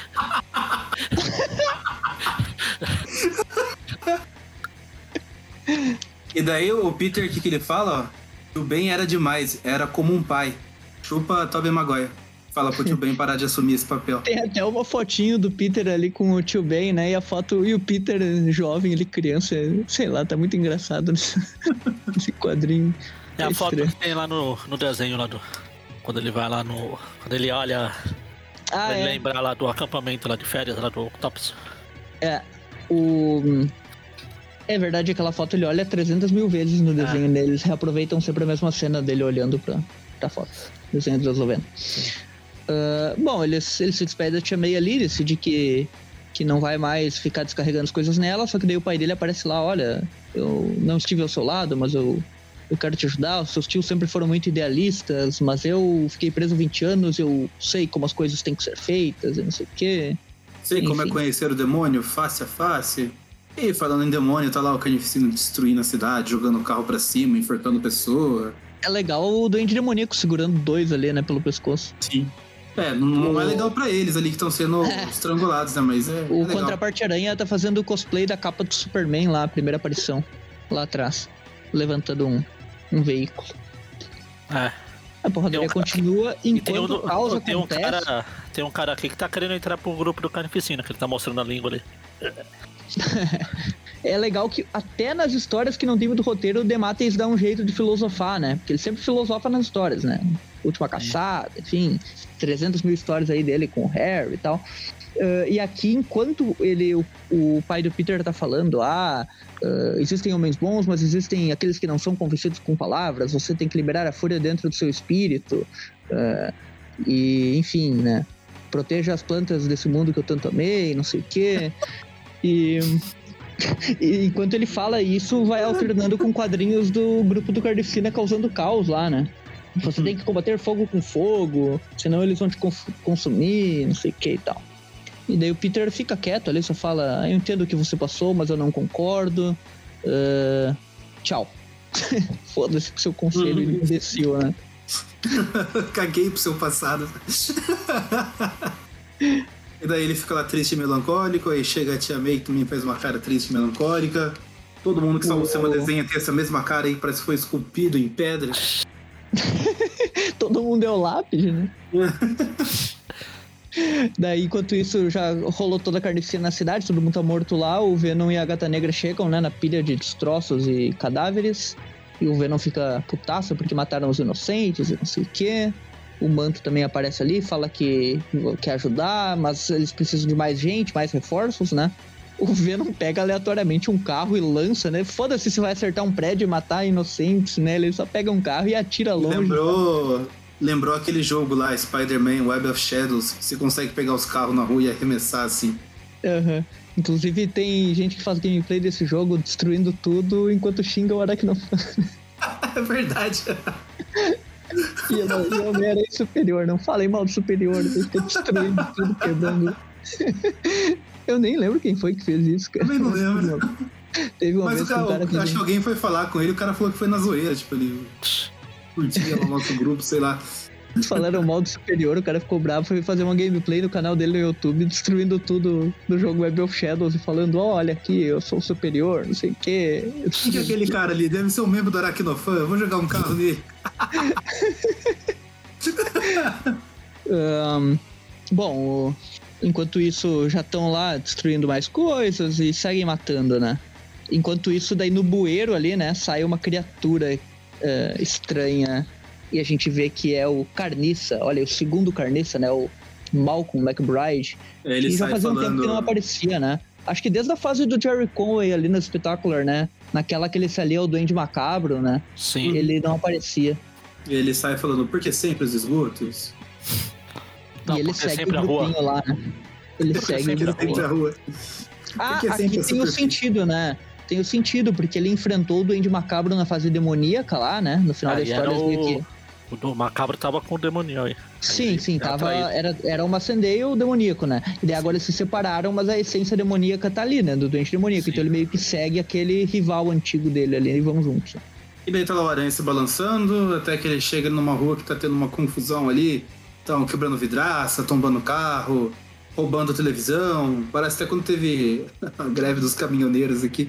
E daí o Peter, o que, que ele fala? Ó, o Ben era demais, era como um pai. Chupa Tobey Maguire. Fala pro tio Ben parar de assumir esse papel. Tem até uma fotinho do Peter ali com o tio Ben, né? E a foto, e o Peter jovem, ele criança, sei lá, tá muito engraçado nesse, nesse quadrinho. É a É foto que tem lá no, no desenho lá do. Quando ele vai lá no. Quando ele olha. Ah, ele é. lembrar lá do acampamento lá de férias, lá do Tops. É. O. É verdade, aquela foto ele olha 300 mil vezes no desenho dele. Eles reaproveitam sempre a mesma cena dele olhando pra, pra foto. Desenho dos anos 90. Ah, bom, eles, eles se despedem da tia May ali, decide que, que não vai mais ficar descarregando as coisas nela, só que daí o pai dele aparece lá, olha, eu não estive ao seu lado, mas eu, eu quero te ajudar, os seus tios sempre foram muito idealistas, mas eu fiquei preso 20 anos, eu sei como as coisas têm que ser feitas, e não sei o quê. Sei como é Enfim. conhecer o demônio face a face. E falando em demônio, tá lá o Carnificina destruindo a cidade, jogando o carro pra cima, enforcando pessoa. É legal o doente demoníaco segurando dois ali, né, pelo pescoço. Sim. É, não, é O- legal pra eles ali que estão sendo É. estrangulados, né? Mas é, é O legal. Contraparte Aranha tá fazendo o cosplay da capa do Superman lá, a primeira aparição, lá atrás, levantando um, um veículo. É. A porradaria um continua enquanto um, o caos tem um cara. Tem um cara aqui que tá querendo entrar pro grupo do Carnificina, que ele tá mostrando a língua ali. É legal que até nas histórias que não tem muito roteiro, o Demates dá um jeito de filosofar, né? Porque ele sempre filosofa nas histórias, né? Última Caçada, enfim, 300 mil histórias aí dele com o Harry e tal. Ah, e aqui, enquanto ele, o, o pai do Peter tá falando, ah, ah, existem homens bons, mas existem aqueles que não são convencidos com palavras, você tem que liberar a fúria dentro do seu espírito. ah, e, enfim, né? Proteja as plantas desse mundo que eu tanto amei, não sei o quê. E, e enquanto ele fala isso, vai alternando com quadrinhos do grupo do Carnificina causando caos lá, né? Você tem que combater fogo com fogo, senão eles vão te consumir, não sei o que e tal. E daí o Peter fica quieto ali, só fala: "Ah, Eu entendo o que você passou, mas eu não concordo. Ah, tchau. Foda-se com seu conselho Uhum. imbecil, né? Caguei pro seu passado. e daí ele fica lá triste e melancólico, aí chega a tia May que também faz uma cara triste e melancólica. Todo mundo que salvou o Sama desenha tem essa mesma cara aí, parece que foi esculpido em pedra. Todo mundo é o lápis, né? Daí, enquanto isso, já rolou toda a carnificina na cidade, todo mundo tá morto lá. O Venom e a Gata Negra chegam, né, na pilha de destroços e cadáveres. E o Venom fica putaço porque mataram os inocentes e não sei o quê. O Manto também aparece ali, fala que quer ajudar, mas eles precisam de mais gente, mais reforços, né? O Venom pega aleatoriamente um carro e lança, né? Foda-se se vai acertar um prédio e matar inocentes, né? Ele só pega um carro e atira longe. Lembrou, lembrou aquele jogo lá, Spider-Man Web of Shadows, que você consegue pegar os carros na rua e arremessar assim. Aham. Inclusive tem gente que faz gameplay desse jogo destruindo tudo enquanto xinga o Aracnofan. É verdade. E o Homem-Aranha superior. Não falei mal do superior, ele fica destruindo tudo, quebrando. Eu nem lembro quem foi que fez isso, cara. Também não lembro. Teve uma Mas vez o que cara, um cara eu acho que alguém foi falar com ele, o cara falou que foi na zoeira, tipo, ele curtia lá o nosso grupo, sei lá. falaram mal do superior, o cara ficou bravo, foi fazer uma gameplay no canal dele no YouTube, destruindo tudo do jogo Web of Shadows e falando, "Ó, olha aqui, eu sou o superior, não sei o quê. Quem que é aquele cara ali? Deve ser um membro do Aracnofan, eu vou jogar um carro nele. Ahn, bom, o- enquanto isso já estão lá destruindo mais coisas e seguem matando, né? Enquanto isso, daí no bueiro ali, né, sai uma criatura eh, estranha e a gente vê que é o Carniça, olha, o segundo Carniça, né, o Malcolm McBride, Ele que já sai fazia um tempo falando. que não aparecia, né? Acho que desde a fase do Jerry Conway ali no Spectacular, né? Naquela que ele se alia ao Duende Macabro, né? Sim. Ele não aparecia. Ele sai falando, por que sempre os esgotos? Não, e ele porque segue sempre o a rua. grupinho lá, né? Ele Porque segue o sempre, grupinho. sempre a rua. Ah, aqui é tem o super- sentido, né? Tem o sentido, porque ele enfrentou o Duende Macabro na fase demoníaca lá, né? No final da Aí história. era eles meio o... que- o do Macabro tava com o demoninho aí. Sim, sim, Era tava, era, era uma Sandale demoníaco, né? E daí agora eles se separaram, mas a essência demoníaca tá ali, né? Do doente demoníaco. Sim. Então ele meio que segue aquele rival antigo dele ali e vão juntos. E daí tá lá o aranha se balançando, até que ele chega numa rua que tá tendo uma confusão ali. Estão quebrando vidraça, tombando carro, roubando televisão. Parece até quando teve a greve dos caminhoneiros aqui.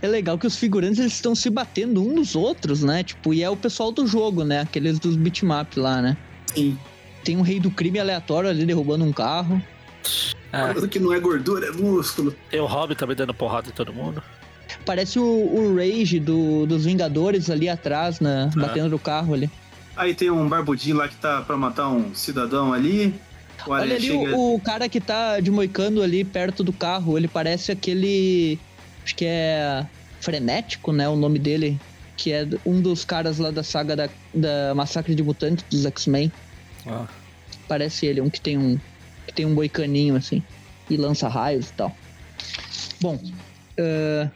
É legal que os figurantes eles estão se batendo uns nos outros, né? Tipo, e é o pessoal do jogo, né? Aqueles dos bitmap lá, né? Sim. Tem um rei do crime aleatório ali derrubando um carro. Coisa que não é gordura, é músculo. tem o Robin também dando porrada em todo mundo. Parece o, o Rage do, dos Vingadores ali atrás, né? É. Batendo no carro ali. Aí tem um barbudinho lá que tá pra matar um cidadão ali. O Olha ali chega. o, o cara que tá de moicano ali perto do carro. Ele parece aquele. Acho que é. Frenético, né? O nome dele. Que é um dos caras lá da saga da, da Massacre de Mutantes dos X-Men. Ah, Parece ele, um que tem um. Que tem um moicaninho assim. E lança raios e tal. Bom. ah,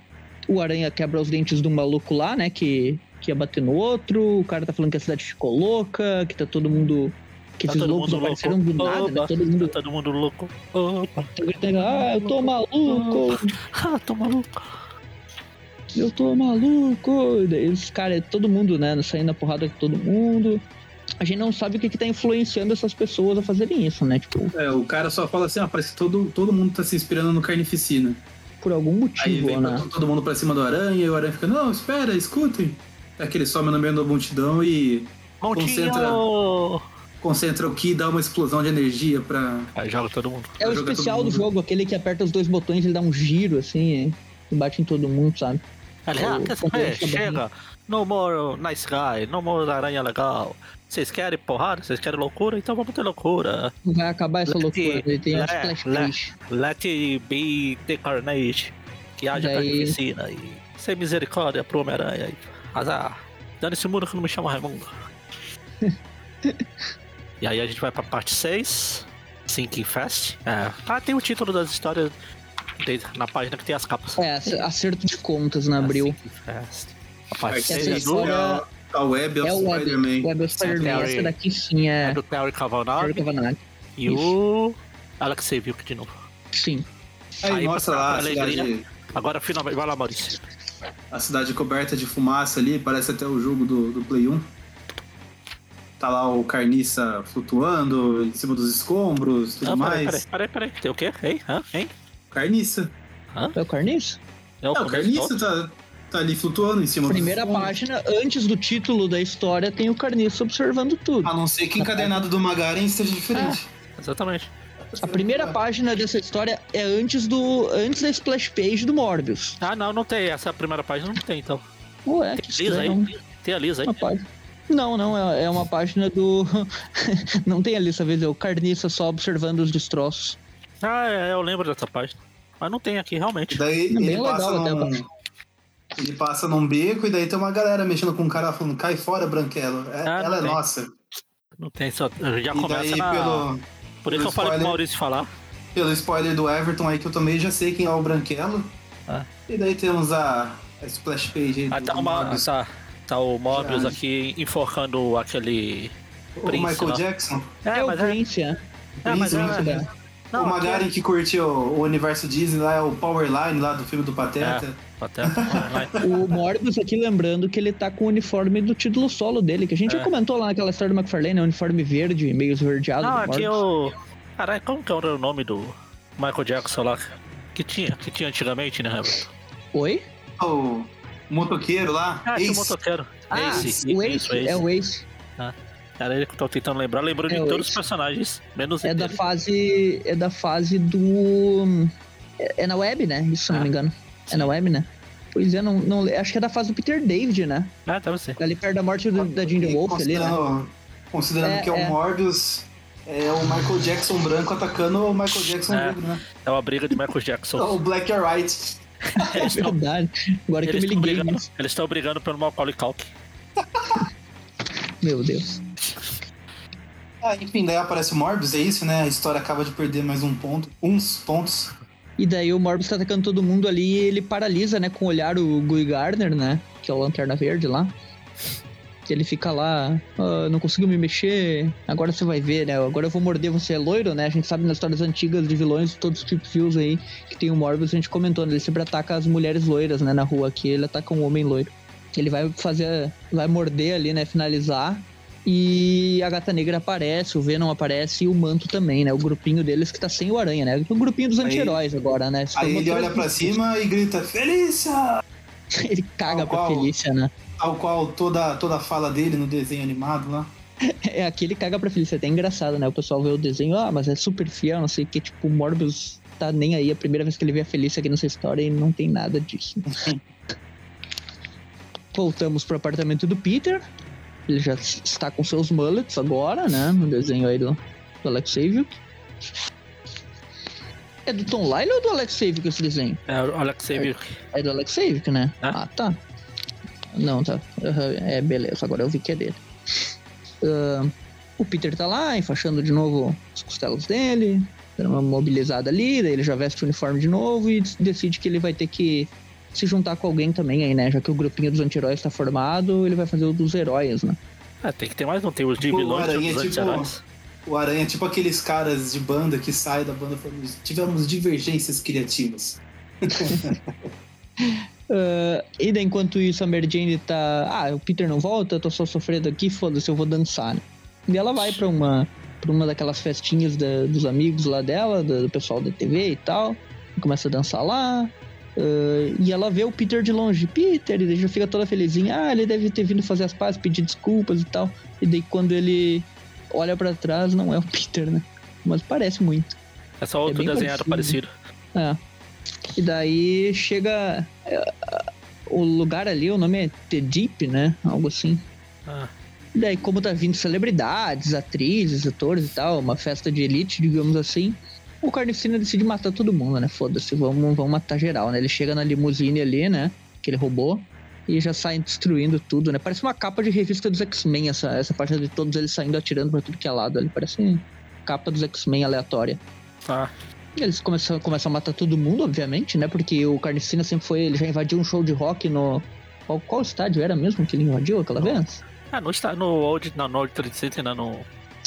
o Aranha quebra os dentes do maluco lá, né? Que, que ia bater no outro. O cara tá falando que a cidade ficou louca, que tá todo mundo. Que Tá esses loucos apareceram louco. do nada, né? Todo mundo tá todo mundo louco. Opa, tá gritando, ah, eu tô maluco, ah, tô maluco. eu tô maluco. E daí os caras, todo mundo, né, saindo na porrada com todo mundo. A gente não sabe o que que tá influenciando essas pessoas a fazerem isso, né? Tipo, É, o cara só fala assim, ah, parece que todo, todo mundo tá se inspirando no Carnificina. por algum Aí motivo, vem né? todo mundo pra cima do aranha e o aranha fica, não, espera, escutem. É que ele some no meio da multidão e Concentra. Montinho! concentra o ki e dá uma explosão de energia pra. Aí joga todo mundo. É o Joga especial do jogo, aquele que aperta os dois botões, ele dá um giro assim e bate em todo mundo, sabe? Ele, É ah, Chega! No more nice guy, no more aranha legal. Vocês querem porrada? Vocês querem loucura? Então vamos ter loucura. Vai acabar essa Let loucura. it- Ele tem let- splash let-. Let it be the carnage. Que haja Daí- carnificina e sem misericórdia pro Homem-Aranha. Azar. Dando esse mundo que não me chama Raimundo. e aí a gente vai pra parte 6. Sinking Fest. É. Ah, tem o título das histórias de- na página que tem as capas. É, ac- acerto de contas na abril. Sinking Fest. A parte Essa 6 Essa é do, é a Web of É o Spider-Man. Web of Spider-Man. Terry- Essa daqui sim é é. do Terry Cavanagh e o Alex Viuk de novo. Sim. Aí, Aí, mostra lá pra a alegria. cidade, Agora finalmente. Vai lá, Maurício. A cidade coberta de fumaça ali, parece até o jogo do, do Play 1. Tá lá o carniça flutuando em cima dos escombros, tudo Ah, peraí, mais. peraí, peraí, peraí. Tem o quê? Hein? Hã? Hein? Carniça. É o Carniço? É o É, o carniça tá, tá ali flutuando em cima Primeira página, antes do título da história, tem o Carniço observando tudo. A não ser que encadenado do Magaren seja diferente. Exatamente. A primeira página dessa história é antes do antes da splash page do Morbius. Ah, não, não tem. Essa primeira página não tem, então. Ué, que Tem a Lisa estranho. aí. Tem a Lisa aí. Uma página. Não, não, é, é uma página do. não tem ali essa vez, é o Carniça só observando os destroços. Ah, é, eu lembro dessa página. Mas não tem aqui, realmente. Daí É bem ele passa legal até, num... Ele passa num beco e daí tem uma galera mexendo com um cara falando, cai fora, Branquelo. É- Ah, ela é tem. nossa. Não tem, só. Já E começa daí na, pelo, Por isso Pelo eu falei pro spoiler. Maurício falar. Pelo spoiler do Everton aí que eu tomei, já sei quem é o Branquelo. Ah. E daí temos a, a splash page aí Ah, do, tá, do uma, Morbius. tá, tá o Mobius Já. aqui enforcando aquele. o Prince Michael lá. Jackson. É, o mas é. Prince, é. É, mas Prince, é- né? Não, o é- Magaren que curtiu o universo Disney lá é o Powerline lá do filme do Pateta. É, Pateta. O Morbius aqui lembrando que ele tá com o uniforme do título solo dele, que a gente É. já comentou lá naquela história do McFarlane, né? uniforme verde, meio esverdeado. Não, aqui é o. Caralho, como que era o nome do Michael Jackson lá? Que tinha, que tinha antigamente, né? Oi? O motoqueiro lá. Ah, tinha o Ace. motoqueiro. Ah, Ace, o isso, Ace, é o Ace. Era ele que eu tô tentando lembrar. Lembrou de É o todos os Ace. personagens, menos É da fase. É da fase do. É, é na web, né? Isso, se não Ah, me engano. É na web, né? Pois é, não, não, acho que é da fase do Peter David, né? Ah, deve ser. Ali perto da morte do- da Ginger E Wolf ali, né? considerando, É, que é o é. Morbius, é o Michael Jackson branco atacando o Michael Jackson É. negro, né? É uma briga de Michael Jackson. O Black and White. É Eles estão verdade. Agora que eu eles me liguei brigando, nisso. eles tão brigando pelo Macaulay Culkin. Meu Deus. Ah, enfim, daí aparece o Morbius, é isso, né? A história acaba de perder mais um ponto. Uns pontos. E daí o Morbius tá atacando todo mundo ali e ele paralisa, né, com o olhar o Guy Gardner, né? Que é o Lanterna Verde lá. Que ele fica lá, "Ah, não consigo me mexer, agora você vai ver, né? Agora eu vou morder você, é loiro, né? A gente sabe nas histórias antigas de vilões, todos os tipos aí, que tem o Morbius, a gente comentou, né? Ele sempre ataca as mulheres loiras, né, na rua aqui, ele ataca um homem loiro. Ele vai fazer, vai morder ali, né, finalizar, e a Gata Negra aparece, o Venom aparece e o Manto também, né? O grupinho deles que tá sem o Aranha, né? O grupinho dos anti-heróis agora, né? Aí ele olha pra cima e grita, Felícia! Ele caga Tal pra qual. Felícia, né? Tal qual toda, toda a fala dele no desenho animado lá. É, aqui ele caga pra Felícia. É até engraçado, né? O pessoal vê o desenho, ah, mas é super fiel, não sei o que. Tipo, o Morbius tá nem aí. A primeira vez que ele vê a Felícia aqui nessa história e não tem nada disso. Voltamos pro apartamento do Peter. Ele já está com seus mullets agora, né? No desenho aí do, do Alex Saviuk. É do Tom Lyle ou do Alex Saviuk esse desenho? É o Alex Saviuk. É do Alex Saviuk, né? É. Ah, tá. Não, tá. Aham, É, beleza. Agora eu vi que é dele. Ahn, o Peter tá lá, enfaixando de novo as costelas dele, dando uma mobilizada ali, daí ele já veste o uniforme de novo e decide que ele vai ter que se juntar com alguém também aí, né? Já que o grupinho dos anti-heróis tá formado, ele vai fazer o dos heróis, né? Ah, tem que ter mais, não tem os de vilões e Aranha, os tipo, anti-heróis. O Aranha é tipo aqueles caras de banda que saem da banda falando, tivemos divergências criativas. Ah, e daí, enquanto isso, a Mary Jane tá. Ah, o Peter não volta, eu tô só sofrendo aqui, foda-se, eu vou dançar. Né? E ela vai pra uma, pra uma daquelas festinhas da- dos amigos lá dela, do, do pessoal da TV e tal. E começa a dançar lá. Ah, e ela vê o Peter de longe. Peter, e daí já fica toda felizinha. Ah, ele deve ter vindo fazer as pazes, pedir desculpas e tal. E daí, quando ele olha pra trás, não é o Peter, né? Mas parece muito. É só outro bem desenhado parecido. parecido. É. E daí chega. é, o lugar ali, o nome é The Deep, né? Algo assim. Ah, E daí, como tá vindo celebridades, atrizes, atores e tal, uma festa de elite, digamos assim, o Carnificina decide matar todo mundo, né? Foda-se, vamos, vamos matar geral, né? Ele chega na limusine ali, né? Que ele roubou. E já sai destruindo tudo, né? Parece uma capa de revista dos X-Men, essa, essa parte de todos eles saindo atirando pra tudo que é lado ali. Parece capa dos X-Men aleatória. ah, E Eles começam, começam a matar todo mundo, obviamente, né? Porque o Carnificina sempre foi. Ele já invadiu um show de rock no. Qual, qual estádio era mesmo que ele invadiu aquela vez? ah não está no no Old Trade Center, não, no...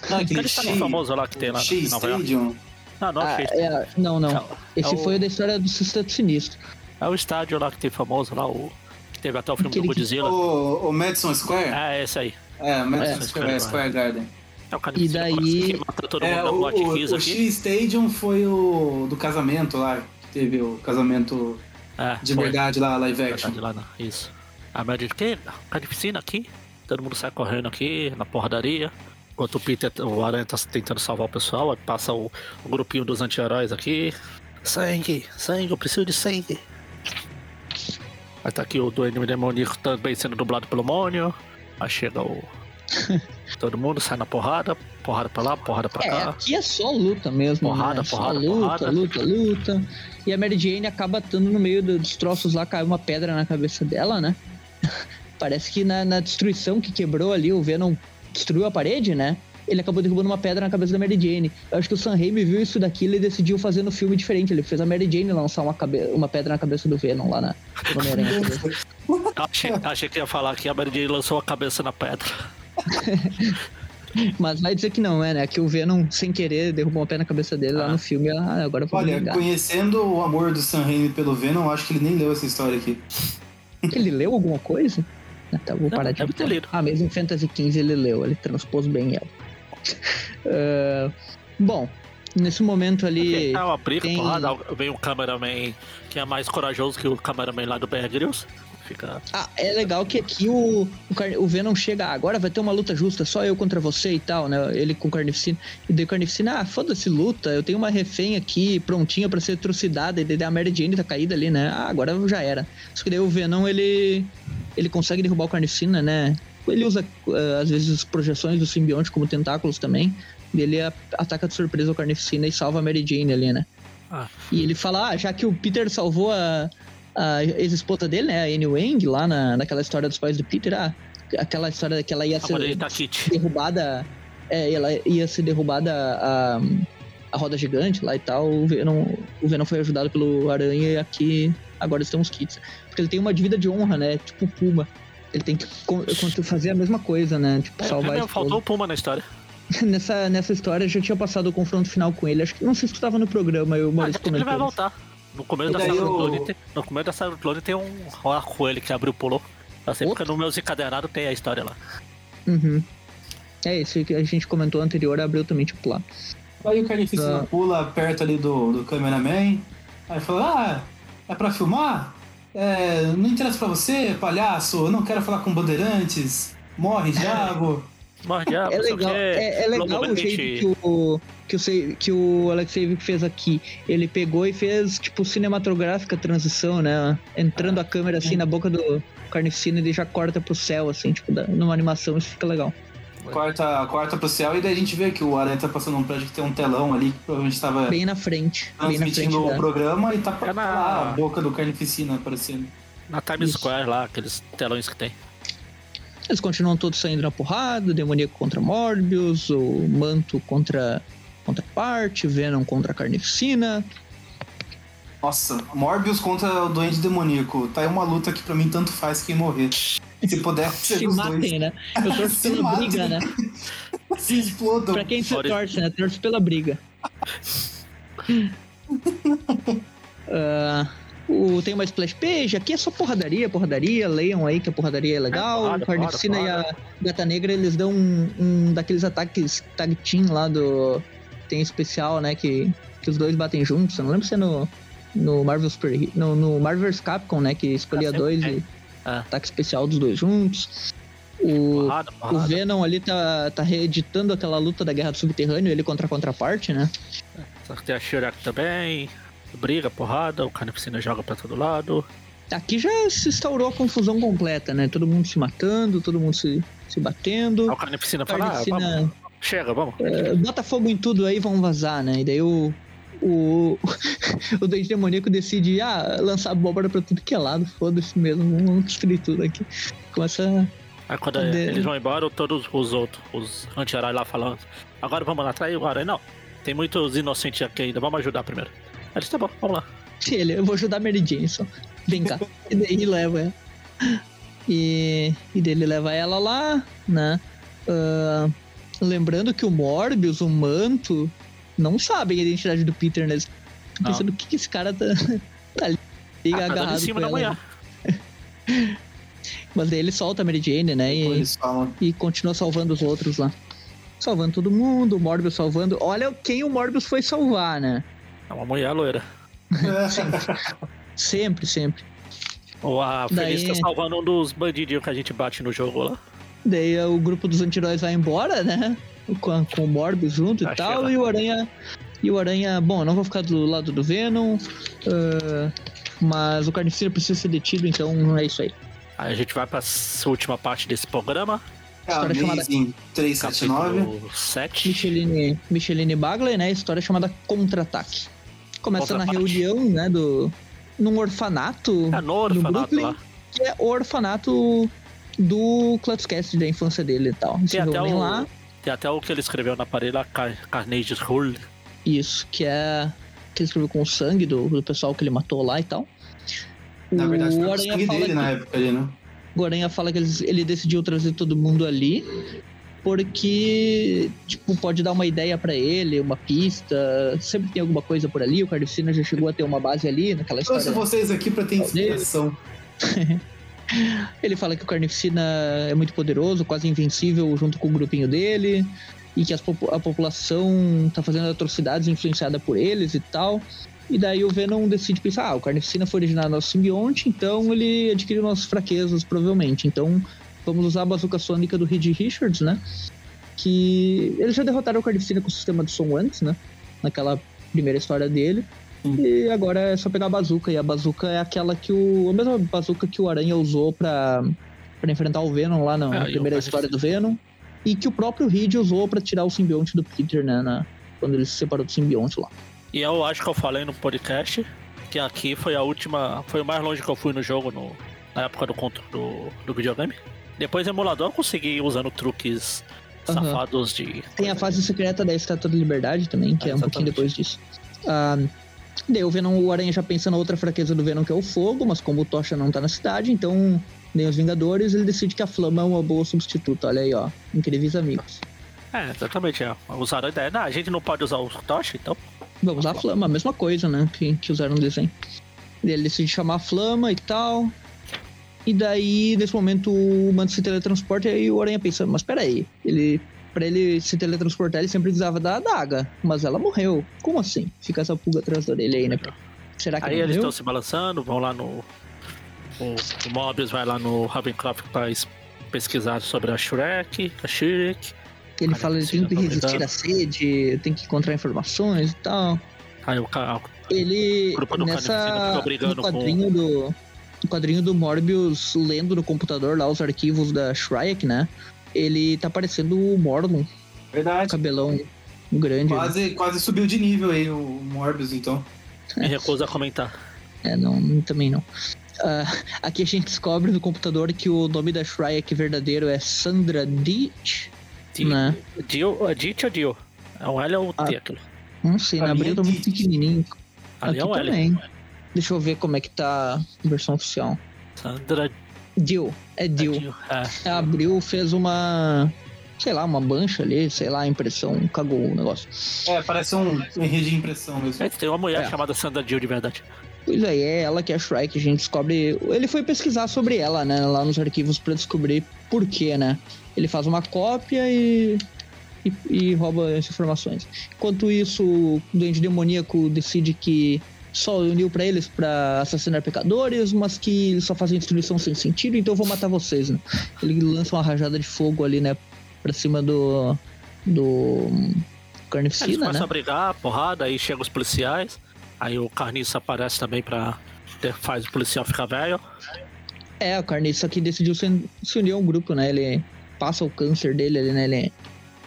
Não, Aquele estádio famoso lá que tem lá em Nova York. Não, não, Ah, é, não, não. É, Esse é foi o da história do Sexteto Sinistro. É o estádio lá que tem famoso lá, o... Que teve até o filme Aquele do que- Godzilla. O, o Madison Square? Ah, é esse aí. É, Madison É. Square, Square Garden. É o cara E daí- que mata todo mundo É, na o, o, o. Shea Stadium foi o do casamento lá, que teve o casamento É, de foi. verdade lá, live action. Verdade, lá. Isso. A média de quê? Carnificina aqui. Todo mundo sai correndo aqui, na porradaria. Enquanto o Peter, o Aranha tá tentando salvar o pessoal, passa o, o grupinho dos anti-heróis aqui. Sangue, sangue, eu preciso de sangue. Aí tá aqui o Duende Demoníaco também sendo dublado pelo Mônio. Aí chega o. Todo mundo sai na porrada, porrada pra lá, porrada pra É, cá. aqui é só luta mesmo. Porrada, né? Só porrada, luta, porrada. luta, luta. E a Mary Jane acaba estando no meio dos troços lá, caiu uma pedra na cabeça dela, né? Parece que na, na destruição que quebrou ali, o Venom destruiu a parede, né? ele acabou derrubando uma pedra na cabeça da Mary Jane. Eu acho que o Sam Raimi viu isso daqui e dedecidiu fazer no filme diferente. Ele fez a Mary Jane lançar uma, cabe... uma pedra na cabeça do Venom lá na Homem-Aranha. achei, achei que ia falar que a Mary Jane lançou a cabeça na pedra. Mas vai dizer que não, é, né? Que o Venom, sem querer, derrubou uma pé na cabeça dele ah. lá no filme. Ah, agora Olha, vingar. conhecendo o amor do Sam Raimi pelo Venom, acho que ele nem leu essa história aqui. Ele leu alguma coisa? Ah, tá, vou parar de ter lido. Ah, mesmo Fantasy XV ele leu, ele transpôs bem ela. uh, bom, nesse momento ali. É uma briga, tem... porrada, vem um cameraman que é mais corajoso que o cameraman lá do Bear Grylls fica. Ah, é legal que aqui o, o, o Venom chega, ah, agora vai ter uma luta justa, só eu contra você e tal, né? Ele com o Carnificina. E daí o Carnificina, ah, foda-se luta, eu tenho uma refém aqui prontinha para ser trucidada. E daí a Mary Jane tá caída ali, né? Ah, agora já era. Só que daí o Venom, ele. Ele consegue derrubar o Carnificina, né? Ele usa, uh, às vezes, as projeções do simbionte como tentáculos também. E ele ataca de surpresa o Carnificina e salva a Mary Jane ali, né? Ah. E ele fala, ah, já que o Peter salvou a, a ex-esposa dele, né, a Annie Wang, lá na, naquela história dos pais do Peter, ah, aquela história que ela ia ser derrubada, é, ela ia ser derrubada a, a roda gigante lá e tal, o Venom, o Venom foi ajudado pelo Aranha e aqui agora estão os kits. Porque ele tem uma dívida de honra, né, tipo Puma. Ele tem que fazer a mesma coisa, né, tipo, é, salvar é, Faltou o Puma na história. nessa, nessa história já tinha passado o confronto final com ele. Acho que não sei se tu tava no programa, eu Maurício ah, Ele vai voltar. No começo, da saga eu... clone, tem, no começo da saga do clone tem um arco ele que abriu o pulou. Eu sei porque no meu encadernado tem a história lá. Uhum. É isso que a gente comentou anterior, abriu também tipo lá. Aí o Carnificina uh... pula perto ali do, do cameraman. Aí fala, ah, é pra filmar? É, não interessa pra você, palhaço, eu não quero falar com bandeirantes, morre, diabo. é legal, é, é legal o jeito que o, que o, que o Alexei fez aqui. Ele pegou e fez, tipo, cinematográfica transição, né? Entrando a câmera assim na boca do carnificina e já corta pro céu, assim, tipo, numa animação, isso fica legal. Corta, corta pro céu e daí a gente vê que o Aranha tá passando um prédio que tem um telão ali, que provavelmente tava. Bem na frente. Transmitindo o programa e tá é na... lá a boca do carnificina aparecendo. Na Times Isso. Square lá, aqueles telões que tem. Eles continuam todos saindo na porrada, o Demoníaco contra Morbius, o Manto contra Contraparte, Venom contra a Carnificina. Nossa, Morbius contra o Doente Demoníaco. Tá aí uma luta que pra mim tanto faz quem morrer. Se puder ser se os matem, dois. né? Eu torço pela matem. briga, né? se explodam. Pra quem se torce, né? Torce pela briga. uh, O, tem uma splash page, aqui é só porradaria, porradaria, leiam aí que a porradaria é legal. É, o Carnificina e a Gata Negra, eles dão um, um, daqueles ataques tag team lá do... Tem especial, né, que, que os dois batem juntos. Eu não lembro se é no, no Marvel Super... No, no Marvel's Capcom, né, que escolhia ah, dois é. e ah. ataque especial dos dois juntos. O, porrada, porrada. o Venom ali tá, tá reeditando aquela luta da Guerra do Subterrâneo, ele contra a contraparte, né? Só que tem a Shirak também briga, porrada, o Carnificina joga pra todo lado. Aqui já se instaurou a confusão completa, né? Todo mundo se matando, todo mundo se, se batendo. o Carnificina fala, Carnificina, ah, vamos, chega, vamos. É, bota fogo em tudo aí, vamos vazar, né? E daí o, o, o Dente Demoníaco decide ah, lançar abóbora pra tudo que é lado, foda-se mesmo, vamos destruir tudo aqui. Começa Aí quando a eles vão embora, todos os outros, os anti-heróis lá falando, agora vamos lá atrás, agora não. Tem muitos inocentes aqui ainda, vamos ajudar primeiro. Aí disse, tá bom, vamos lá. Ele, eu vou ajudar a Mary Jane só. Vem cá. e daí leva ela. E, e dele leva ela lá, né? Uh, lembrando que o Morbius, o Manto, não sabem a identidade do Peter, né? Pensando o que, que esse cara tá, tá ali ah, tá agarrado em cima da manhã. Mas daí ele solta a Mary Jane, né? E, e continua salvando os outros lá. Salvando todo mundo, o Morbius salvando. Olha quem o Morbius foi salvar, né? É uma mulher loira. sempre, sempre. Ou a Feliz Daí... tá salvando um dos bandidinhos que a gente bate no jogo lá. Daí o grupo dos anti-heróis vai embora, né? Com, com o Morbius junto e tal. E o Aranha. E o Aranha, bom, não vou ficar do lado do Venom. Uh, mas o Carniceiro precisa ser detido, então é isso aí. Aí a gente vai pra última parte desse programa. É história chamada 379. 7. Micheline, Micheline Bagley, né? História chamada Contra-ataque. Começa na reunião, né, do... Num orfanato, é, no orfanato no Brooklyn, lá. que é o orfanato do Clutchcast, da infância dele e tal. Tem até o, lá. Tem até o que ele escreveu na parede lá, Car Carnage Hull. Isso, que é. Que ele escreveu com o sangue do, do pessoal que ele matou lá e tal. Na verdade, foi o Aranha sangue fala dele que, na época ali, né? o Aranha fala que ele, ele decidiu trazer todo mundo ali porque, tipo, pode dar uma ideia pra ele, uma pista. Sempre tem alguma coisa por ali. O Carnificina já chegou a ter uma base ali naquela história. Trouxe vocês aqui pra ter inspiração. Ele fala que o Carnificina é muito poderoso, quase invencível junto com o grupinho dele, e que a população tá fazendo atrocidades influenciada por eles e tal. E daí o Venom decide pensar, ah, o Carnificina foi originado nosso simbionte, então ele adquiriu nossas fraquezas, provavelmente. Então vamos usar a bazuca sônica do Reed Richards, né? Que eles já derrotaram o Carnificina com o sistema de som antes, né? Naquela primeira história dele. Sim. E agora é só pegar a bazuca. E a bazuca é aquela que o. A mesma bazuca que o Aranha usou pra, pra enfrentar o Venom lá na, Ah, primeira história do Venom. E que o próprio Reed usou pra tirar o simbionte do Peter, né? na- quando ele se separou do simbionte lá. E eu acho que eu falei no podcast que aqui foi a última. Foi o mais longe que eu fui no jogo no, na época do, do, do videogame. Depois emulador eu consegui usando truques Aham. safados de. Tem a fase secreta da Estátua da Liberdade também, que Ah, é um pouquinho depois disso. Ah, daí o Venom, o Aranha já pensa na outra fraqueza do Venom, que é o fogo, mas como o Tocha não tá na cidade, então nem os Vingadores, ele decide que a Flama é uma boa substituta. Olha aí, ó. Incríveis amigos. É, exatamente. É. Usaram a ideia. Não, a gente não pode usar o Tocha, então. Vamos usar a Flama, a mesma coisa, né? Que, que usaram no desenho. Ele decide chamar a Flama e tal. E daí, nesse momento, o Manto se teletransporta e aí o Aranha pensa, mas peraí, ele. Pra ele se teletransportar, ele sempre precisava da adaga. Mas ela morreu. Como assim? Fica essa pulga atrás da orelha aí, né? Será que Aí eles estão se balançando, vão lá no. O, o Mobius vai lá no Ravencroft pra es- pesquisar sobre a Shrek, a Shrek. Ele fala que tem que resistir à sede, tem que encontrar informações e tal. Aí o cara. Ele, O grupo do nessa, brigando no quadrinho do no quadrinho do Morbius lendo no computador lá os arquivos da Shrek, né? Ele tá parecendo o Morlun, Verdade. cabelão grande. né? Quase, quase subiu de nível aí o Morbius, então. Me recusa a comentar. É, não, também não. Ah, aqui a gente descobre no computador que o nome da Shrek verdadeiro é Sandra Ditch, Di- né? Dio, é Dit ou Dio? É um L ou um T Ah. aquilo? Não sei, na Pra mim abril é tá muito Ditch. pequenininho. Ali é Aqui um L. também. Deixa eu ver como é que tá a versão oficial. Sandra Dil, é Dil. Dio. É. A Abril fez uma, sei lá, uma mancha ali, sei lá, a impressão cagou o negócio. É, parece um um erro de impressão mesmo. É, Tem uma mulher É. chamada Sandra Dio de verdade. Pois aí, é ela que é a Shrek, a gente descobre. Ele foi pesquisar sobre ela, né, lá nos arquivos pra descobrir por quê, né? Ele faz uma cópia e. E, e rouba as informações. Enquanto isso, o Duende Demoníaco decide que só uniu pra eles pra assassinar pecadores, mas que eles só fazem destruição sem sentido, então eu vou matar vocês, né? Ele lança uma rajada de fogo ali, né? Pra cima do. Do. Eles Carnificina, começam né? a brigar, porrada, aí chegam os policiais. Aí o Carniça aparece também pra. faz o policial ficar velho. É, o Carniça que decidiu se, unir a um grupo, né? Ele passa o câncer dele ali, né? Ele...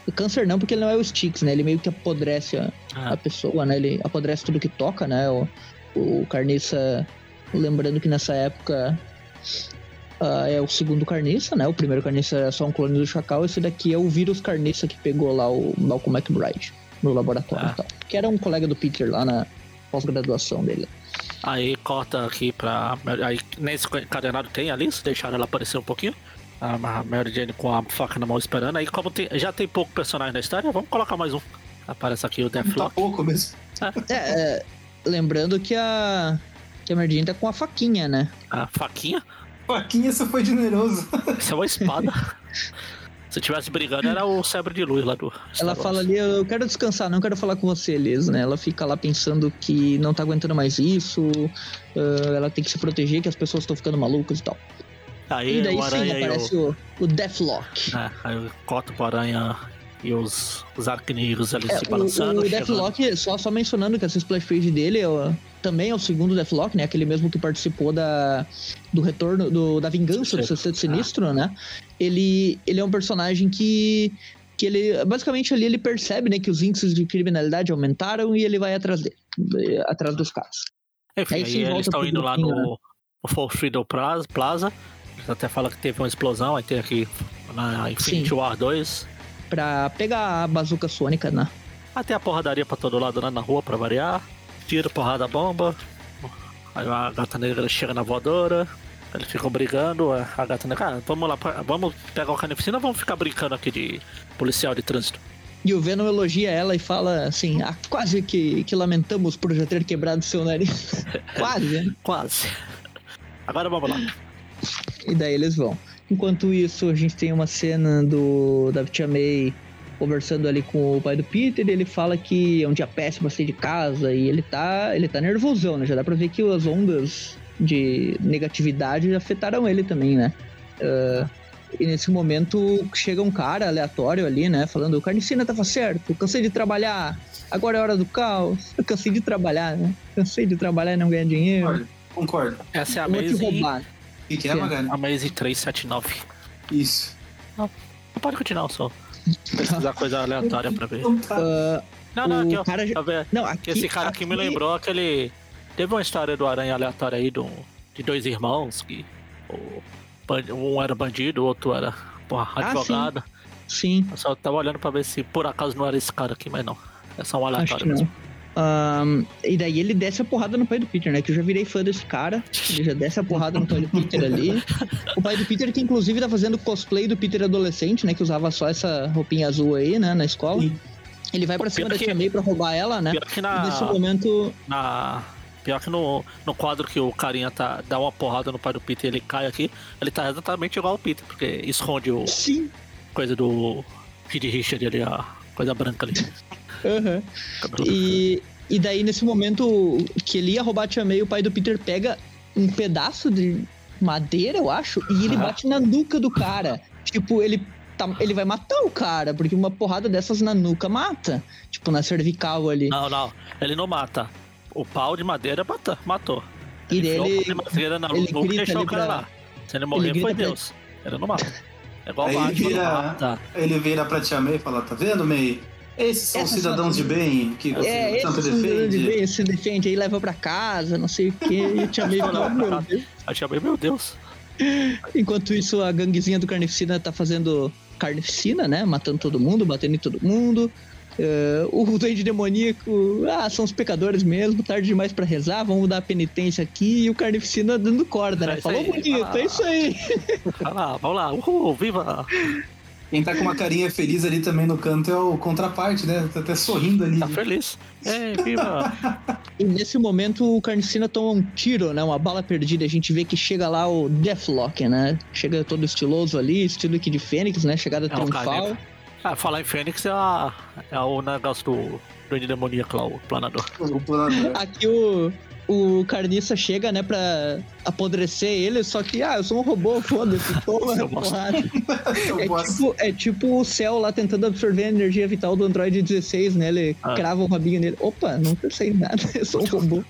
O câncer não, porque ele não é o Styx, né? Ele meio que apodrece a, a É. pessoa, né? Ele apodrece tudo que toca, né? O, o Carniça, lembrando que nessa época ah, é o segundo Carniça, né? O primeiro Carniça era só um clone do Chacal. Esse daqui é o vírus Carniça que pegou lá o Malcolm McBride no laboratório Ah. tal. Que era um colega do Peter lá na pós-graduação dele. Aí corta aqui pra. Aí nesse encadenado tem ali, se deixaram ela aparecer um pouquinho. A Ma- Mary Jane com a faca na mão esperando. Aí, como tem- já tem pouco personagem na história, vamos colocar mais um. Aparece aqui o Tá Deathlock. pouco mesmo. É, é, lembrando que a. Que a Merdinha tá com a faquinha, né? A faquinha. Faquinha só foi generoso. Isso é uma espada. Se tivesse brigando, era o sabre de luz lá do. Ela fala ali, eu quero descansar, não quero falar com você, Liz, né? Ela fica lá pensando que não tá aguentando mais isso, ah, ela tem que se proteger, que as pessoas estão ficando malucas e tal. Aí e daí o sim o. aparece o, o Deathlock. É, aí eu corto pro aranha e os, os arquineiros ali É, se o, balançando. o chegando. Deathlock, só, só mencionando que essa splash page dele é o- também é o segundo Deathlock, né? Aquele mesmo que participou da, do retorno, do, da vingança do. Sexteto Sinistro, né? Ele, ele é um personagem que, que ele, basicamente ali ele percebe, né? Que os índices de criminalidade aumentaram e ele vai atrás dele, atrás dos caras. Enfim, Aí aí, eles estão indo lá no, no For Freedom Plaza, Plaza. Até falam que teve uma explosão, aí tem aqui na Infinity Sim. War 2. Pra pegar a bazuca sônica, né? Tem a porradaria pra todo lado lá na rua pra variar. Tira, porrada, bomba. Aí a gata negra chega na voadora. Eles ficam brigando. A gata negra, ah, vamos lá, vamos pegar o carnificina ou vamos ficar brincando aqui de policial de trânsito? E o Venom elogia ela e fala assim: ah, quase que, que lamentamos por já ter quebrado seu nariz. quase, né? Quase. Agora vamos lá. E daí eles vão. Enquanto isso, a gente tem uma cena do da Tia May conversando ali com o pai do Peter, ele fala que é um dia péssimo sair de casa e ele tá, ele tá nervosão, né? Já dá pra ver que as ondas de negatividade afetaram ele também, né? Uh, e nesse momento chega um cara aleatório ali, né? Falando, o Carnicina tava certo, cansei de trabalhar, agora é hora do caos, eu cansei de trabalhar, né? Cansei de trabalhar e não ganhar dinheiro. Concordo. Concordo. Essa é a Vou te roubar. O que, que é, Magari? A Maze 379. Isso. Não, pode continuar só. Pesquisar coisa aleatória pra ver. Uh, Não, não, aqui, ó. cara Tá vendo? não, aqui, Esse cara aqui me aqui- lembrou aquele. Teve uma história do Aranha aleatória aí do, de dois irmãos que. Um era bandido, o outro era porra, Ah, advogado. Sim, Eu só tava olhando pra ver se por acaso não era esse cara aqui, mas não. É só um acho aleatório que não. Ahn, e daí ele desce a porrada no pai do Peter, né? Que eu já virei fã desse cara. Ele já desce a porrada no pai do Peter ali. O pai do Peter, que inclusive tá fazendo cosplay do Peter adolescente, né? Que usava só essa roupinha azul aí, né? Na escola. Sim. Ele vai pra cima pior da que- Tia May pra roubar ela, né? Pior que na. nesse momento. na pior que no, no quadro que o carinha tá, dá uma porrada no pai do Peter e ele cai aqui, ele tá exatamente igual ao Peter, porque esconde o Sim. coisa do Kid Richard ali, a coisa branca ali. Aham. cabelo. E, e daí, nesse momento que ele ia roubar a Tia May, o pai do Peter pega um pedaço de madeira, eu acho, e ele bate na nuca do cara. Tipo, ele, tá, ele vai matar o cara, porque uma porrada dessas na nuca mata. Tipo, na cervical ali. Não, não, ele não mata. O pau de madeira mata, matou. E o pau de madeira na ele nuca e deixou o cara pra- lá. Se ele morrer, grita foi pra- Deus. Ele não mata. É igual Aí o ele vira- mata. Ele vira pra Tia May e fala, tá vendo, May? Esses são Essas cidadãos são- de bem que É, tanto esse de defende. bem, se defende aí, leva pra casa, não sei o quê. E a Tia May fala, "Oh, meu Deus. A tia May, meu Deus. Enquanto isso, a ganguezinha do Carnificina tá fazendo carnificina, né? Matando todo mundo, batendo em todo mundo. Eh, o Duende Demoníaco, ah, são os pecadores mesmo, tarde demais pra rezar, vamos dar penitência aqui. E o Carnificina dando corda, É né? isso Falou aí, bonito, ah. é isso aí. Vai lá, vamos lá. Uhul, viva! Quem tá com uma carinha feliz ali também no canto é o contraparte, né? Tá até sorrindo ali. Tá feliz. Ei, viva! E nesse momento o Carnificina toma um tiro, né? Uma bala perdida. A gente vê que chega lá o Deathlock, né? Chega todo estiloso ali, estilo aqui de Fênix, né? Chegada É o triunfal. Ah, falar em Fênix é, a, é o negócio do Duende Demoníaco lá, o planador. O planador. Aqui o, o Carniça chega, né, pra apodrecer ele, só que, ah, eu sou um robô, foda-se, toma bosta. porrada. É tipo, é tipo o céu lá tentando absorver a energia vital do Android 16, né? Ele Ah. crava um rabinho nele. Opa, não pensei em nada, eu sou um robô.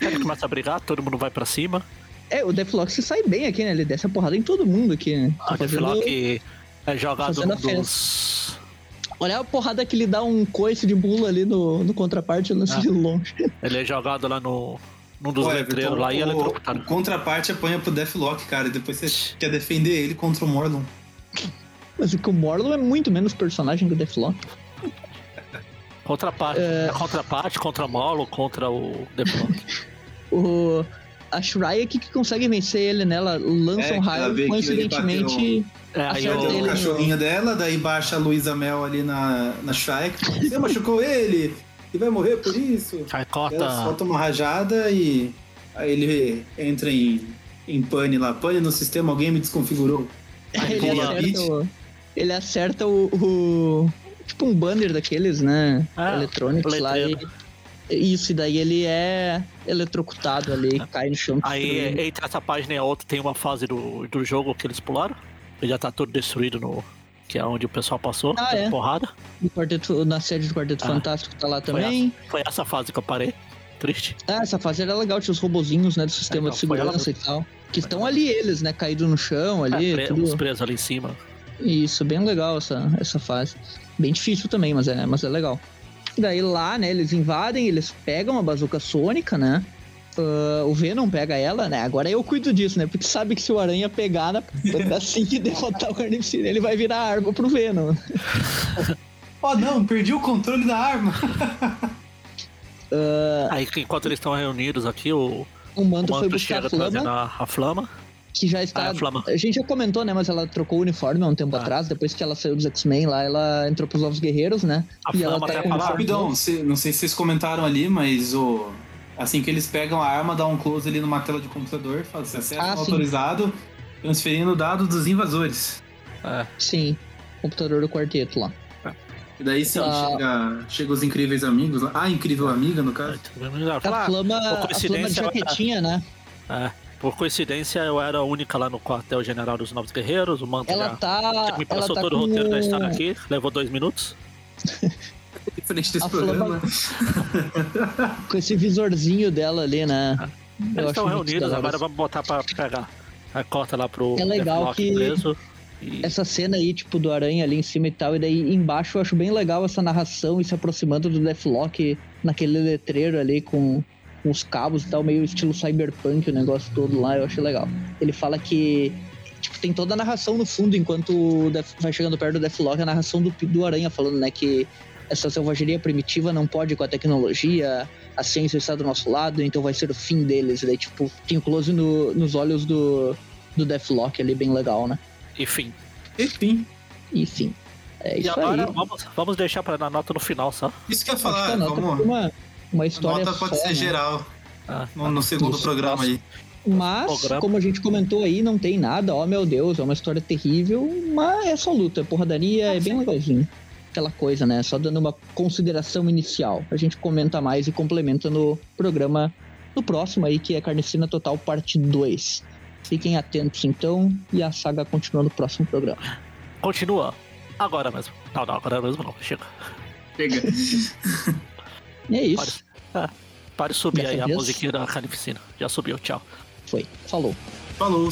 Ele começa a brigar, todo mundo vai pra cima. É, o Deathlock se sai bem aqui, né? Ele desce a porrada em todo mundo aqui, né? Tá A Deathlock é jogado dos. Olha a porrada que ele dá um coice de bula ali no, no contraparte, eu lance Ah. de longe. Ele é jogado lá no. num dos letreiros Everton, lá e ele é o, trocado. o contraparte apanha pro Deathlock, cara. e Depois você quer defender ele contra o Morlun. Mas o que o Morlun é muito menos personagem que o Deathlock. Contraparte. É... Contraparte, contra Molo, contra o Deathlock. O, a Shrai aqui que consegue vencer ele, né? Ela lança É, um que raio, que coincidentemente. É, aí Acerta o. Tem ele o cachorrinho dela, daí baixa a Luísa Mel ali na, na Shrek. Você machucou ele e vai morrer por isso. Aí Ela solta uma rajada e aí ele entra em, em pane lá. Pane no sistema, alguém me desconfigurou. Aí ele, a acerta o, ele acerta o, o- Tipo um banner daqueles, né? Ah, eletrônicos lá. E. isso, e daí ele é eletrocutado ali, cai no chão. Aí, entre essa página e a outra, tem uma fase do, do jogo que eles pularam. Ele já tá todo destruído no. Que é onde o pessoal passou, Ah, é? porrada. O quarteto, na sede do Quarteto Ah, Fantástico tá lá foi também. Foi essa fase que eu parei. Triste. Ah, essa fase era legal, tinha os robozinhos, né, do sistema É, de foi segurança e tal. Que estão ali eles, né, caídos no chão ali. É, tudo. Os presos ali em cima. Isso, bem legal essa, essa fase. Bem difícil também, mas é, mas é legal. Daí lá, né, eles invadem, eles pegam a bazuca sônica, né? Uh, o Venom pega ela, né? Agora eu cuido disso, né? Porque sabe que se o Aranha pegar, na... assim que derrotar o Carnificina, ele vai virar arma pro Venom. oh, não, perdi o controle da arma. uh... Aí, enquanto eles estão reunidos aqui, o, o manto, o manto foi buscar a flama. A, a flama. Que já está. Ah, a, a, gente já comentou, né? Mas ela trocou o uniforme há um tempo ah. atrás. Depois que ela saiu dos X-Men lá, ela entrou pros Novos Guerreiros, né? A e ela tá com Rapidão, não sei se vocês comentaram ali, mas o. Assim que eles pegam a arma, dá um close ali numa tela de computador, fala assim, acesso ah, autorizado, transferindo dados dos invasores. É. Sim, computador do quarteto lá. E daí sim, ah. chega, chega os incríveis amigos lá. Ah, incrível amiga, no caso. A flama, a flama de jaquetinha, né? É. Por coincidência, eu era a única lá no quartel general dos Novos Guerreiros. O manto ela já tá, me passou tá todo o roteiro da história aqui. Levou dois minutos. Diferente desse a programa. Flama... com esse visorzinho dela ali, né? Eles estão reunidos, agora vamos botar pra pegar a cota lá pro É legal que preso. E... Essa cena aí, tipo, do aranha ali em cima e tal, e daí embaixo eu acho bem legal essa narração e se aproximando do Deathlock naquele letreiro ali com, com os cabos e tal, meio estilo cyberpunk, o negócio todo lá, eu achei legal. Ele fala que tipo, tem toda a narração no fundo, enquanto vai chegando perto do Deathlock, a narração do, do Aranha falando, né, que essa selvageria primitiva não pode com a tecnologia, a ciência está do nosso lado, então vai ser o fim deles. E daí, tipo, tem o close no, nos olhos do, do Deathlock ali, bem legal, né? Enfim. Enfim. Enfim. É e agora vamos, vamos deixar para dar nota no final só. Isso que eu ia falar, vamos... uma, uma história. A nota pode só, ser né? geral. Ah, no, no, segundo programa aí. Mas, programa. como a gente comentou aí, não tem nada, ó oh, meu Deus, é uma história terrível, mas é só luta, é porradaria, é bem legalzinho. Aquela coisa, né? Só dando uma consideração inicial. A gente comenta mais e complementa no programa no próximo aí, que é Carnicina Total Parte 2. Fiquem atentos então e a saga continua no próximo programa. Continua. Agora mesmo. Não, não, agora mesmo não. Chega. Chega. é isso. Pare, é, pare subir aí a musiquinha da Carnificina. Já subiu, tchau. Foi. Falou. Falou.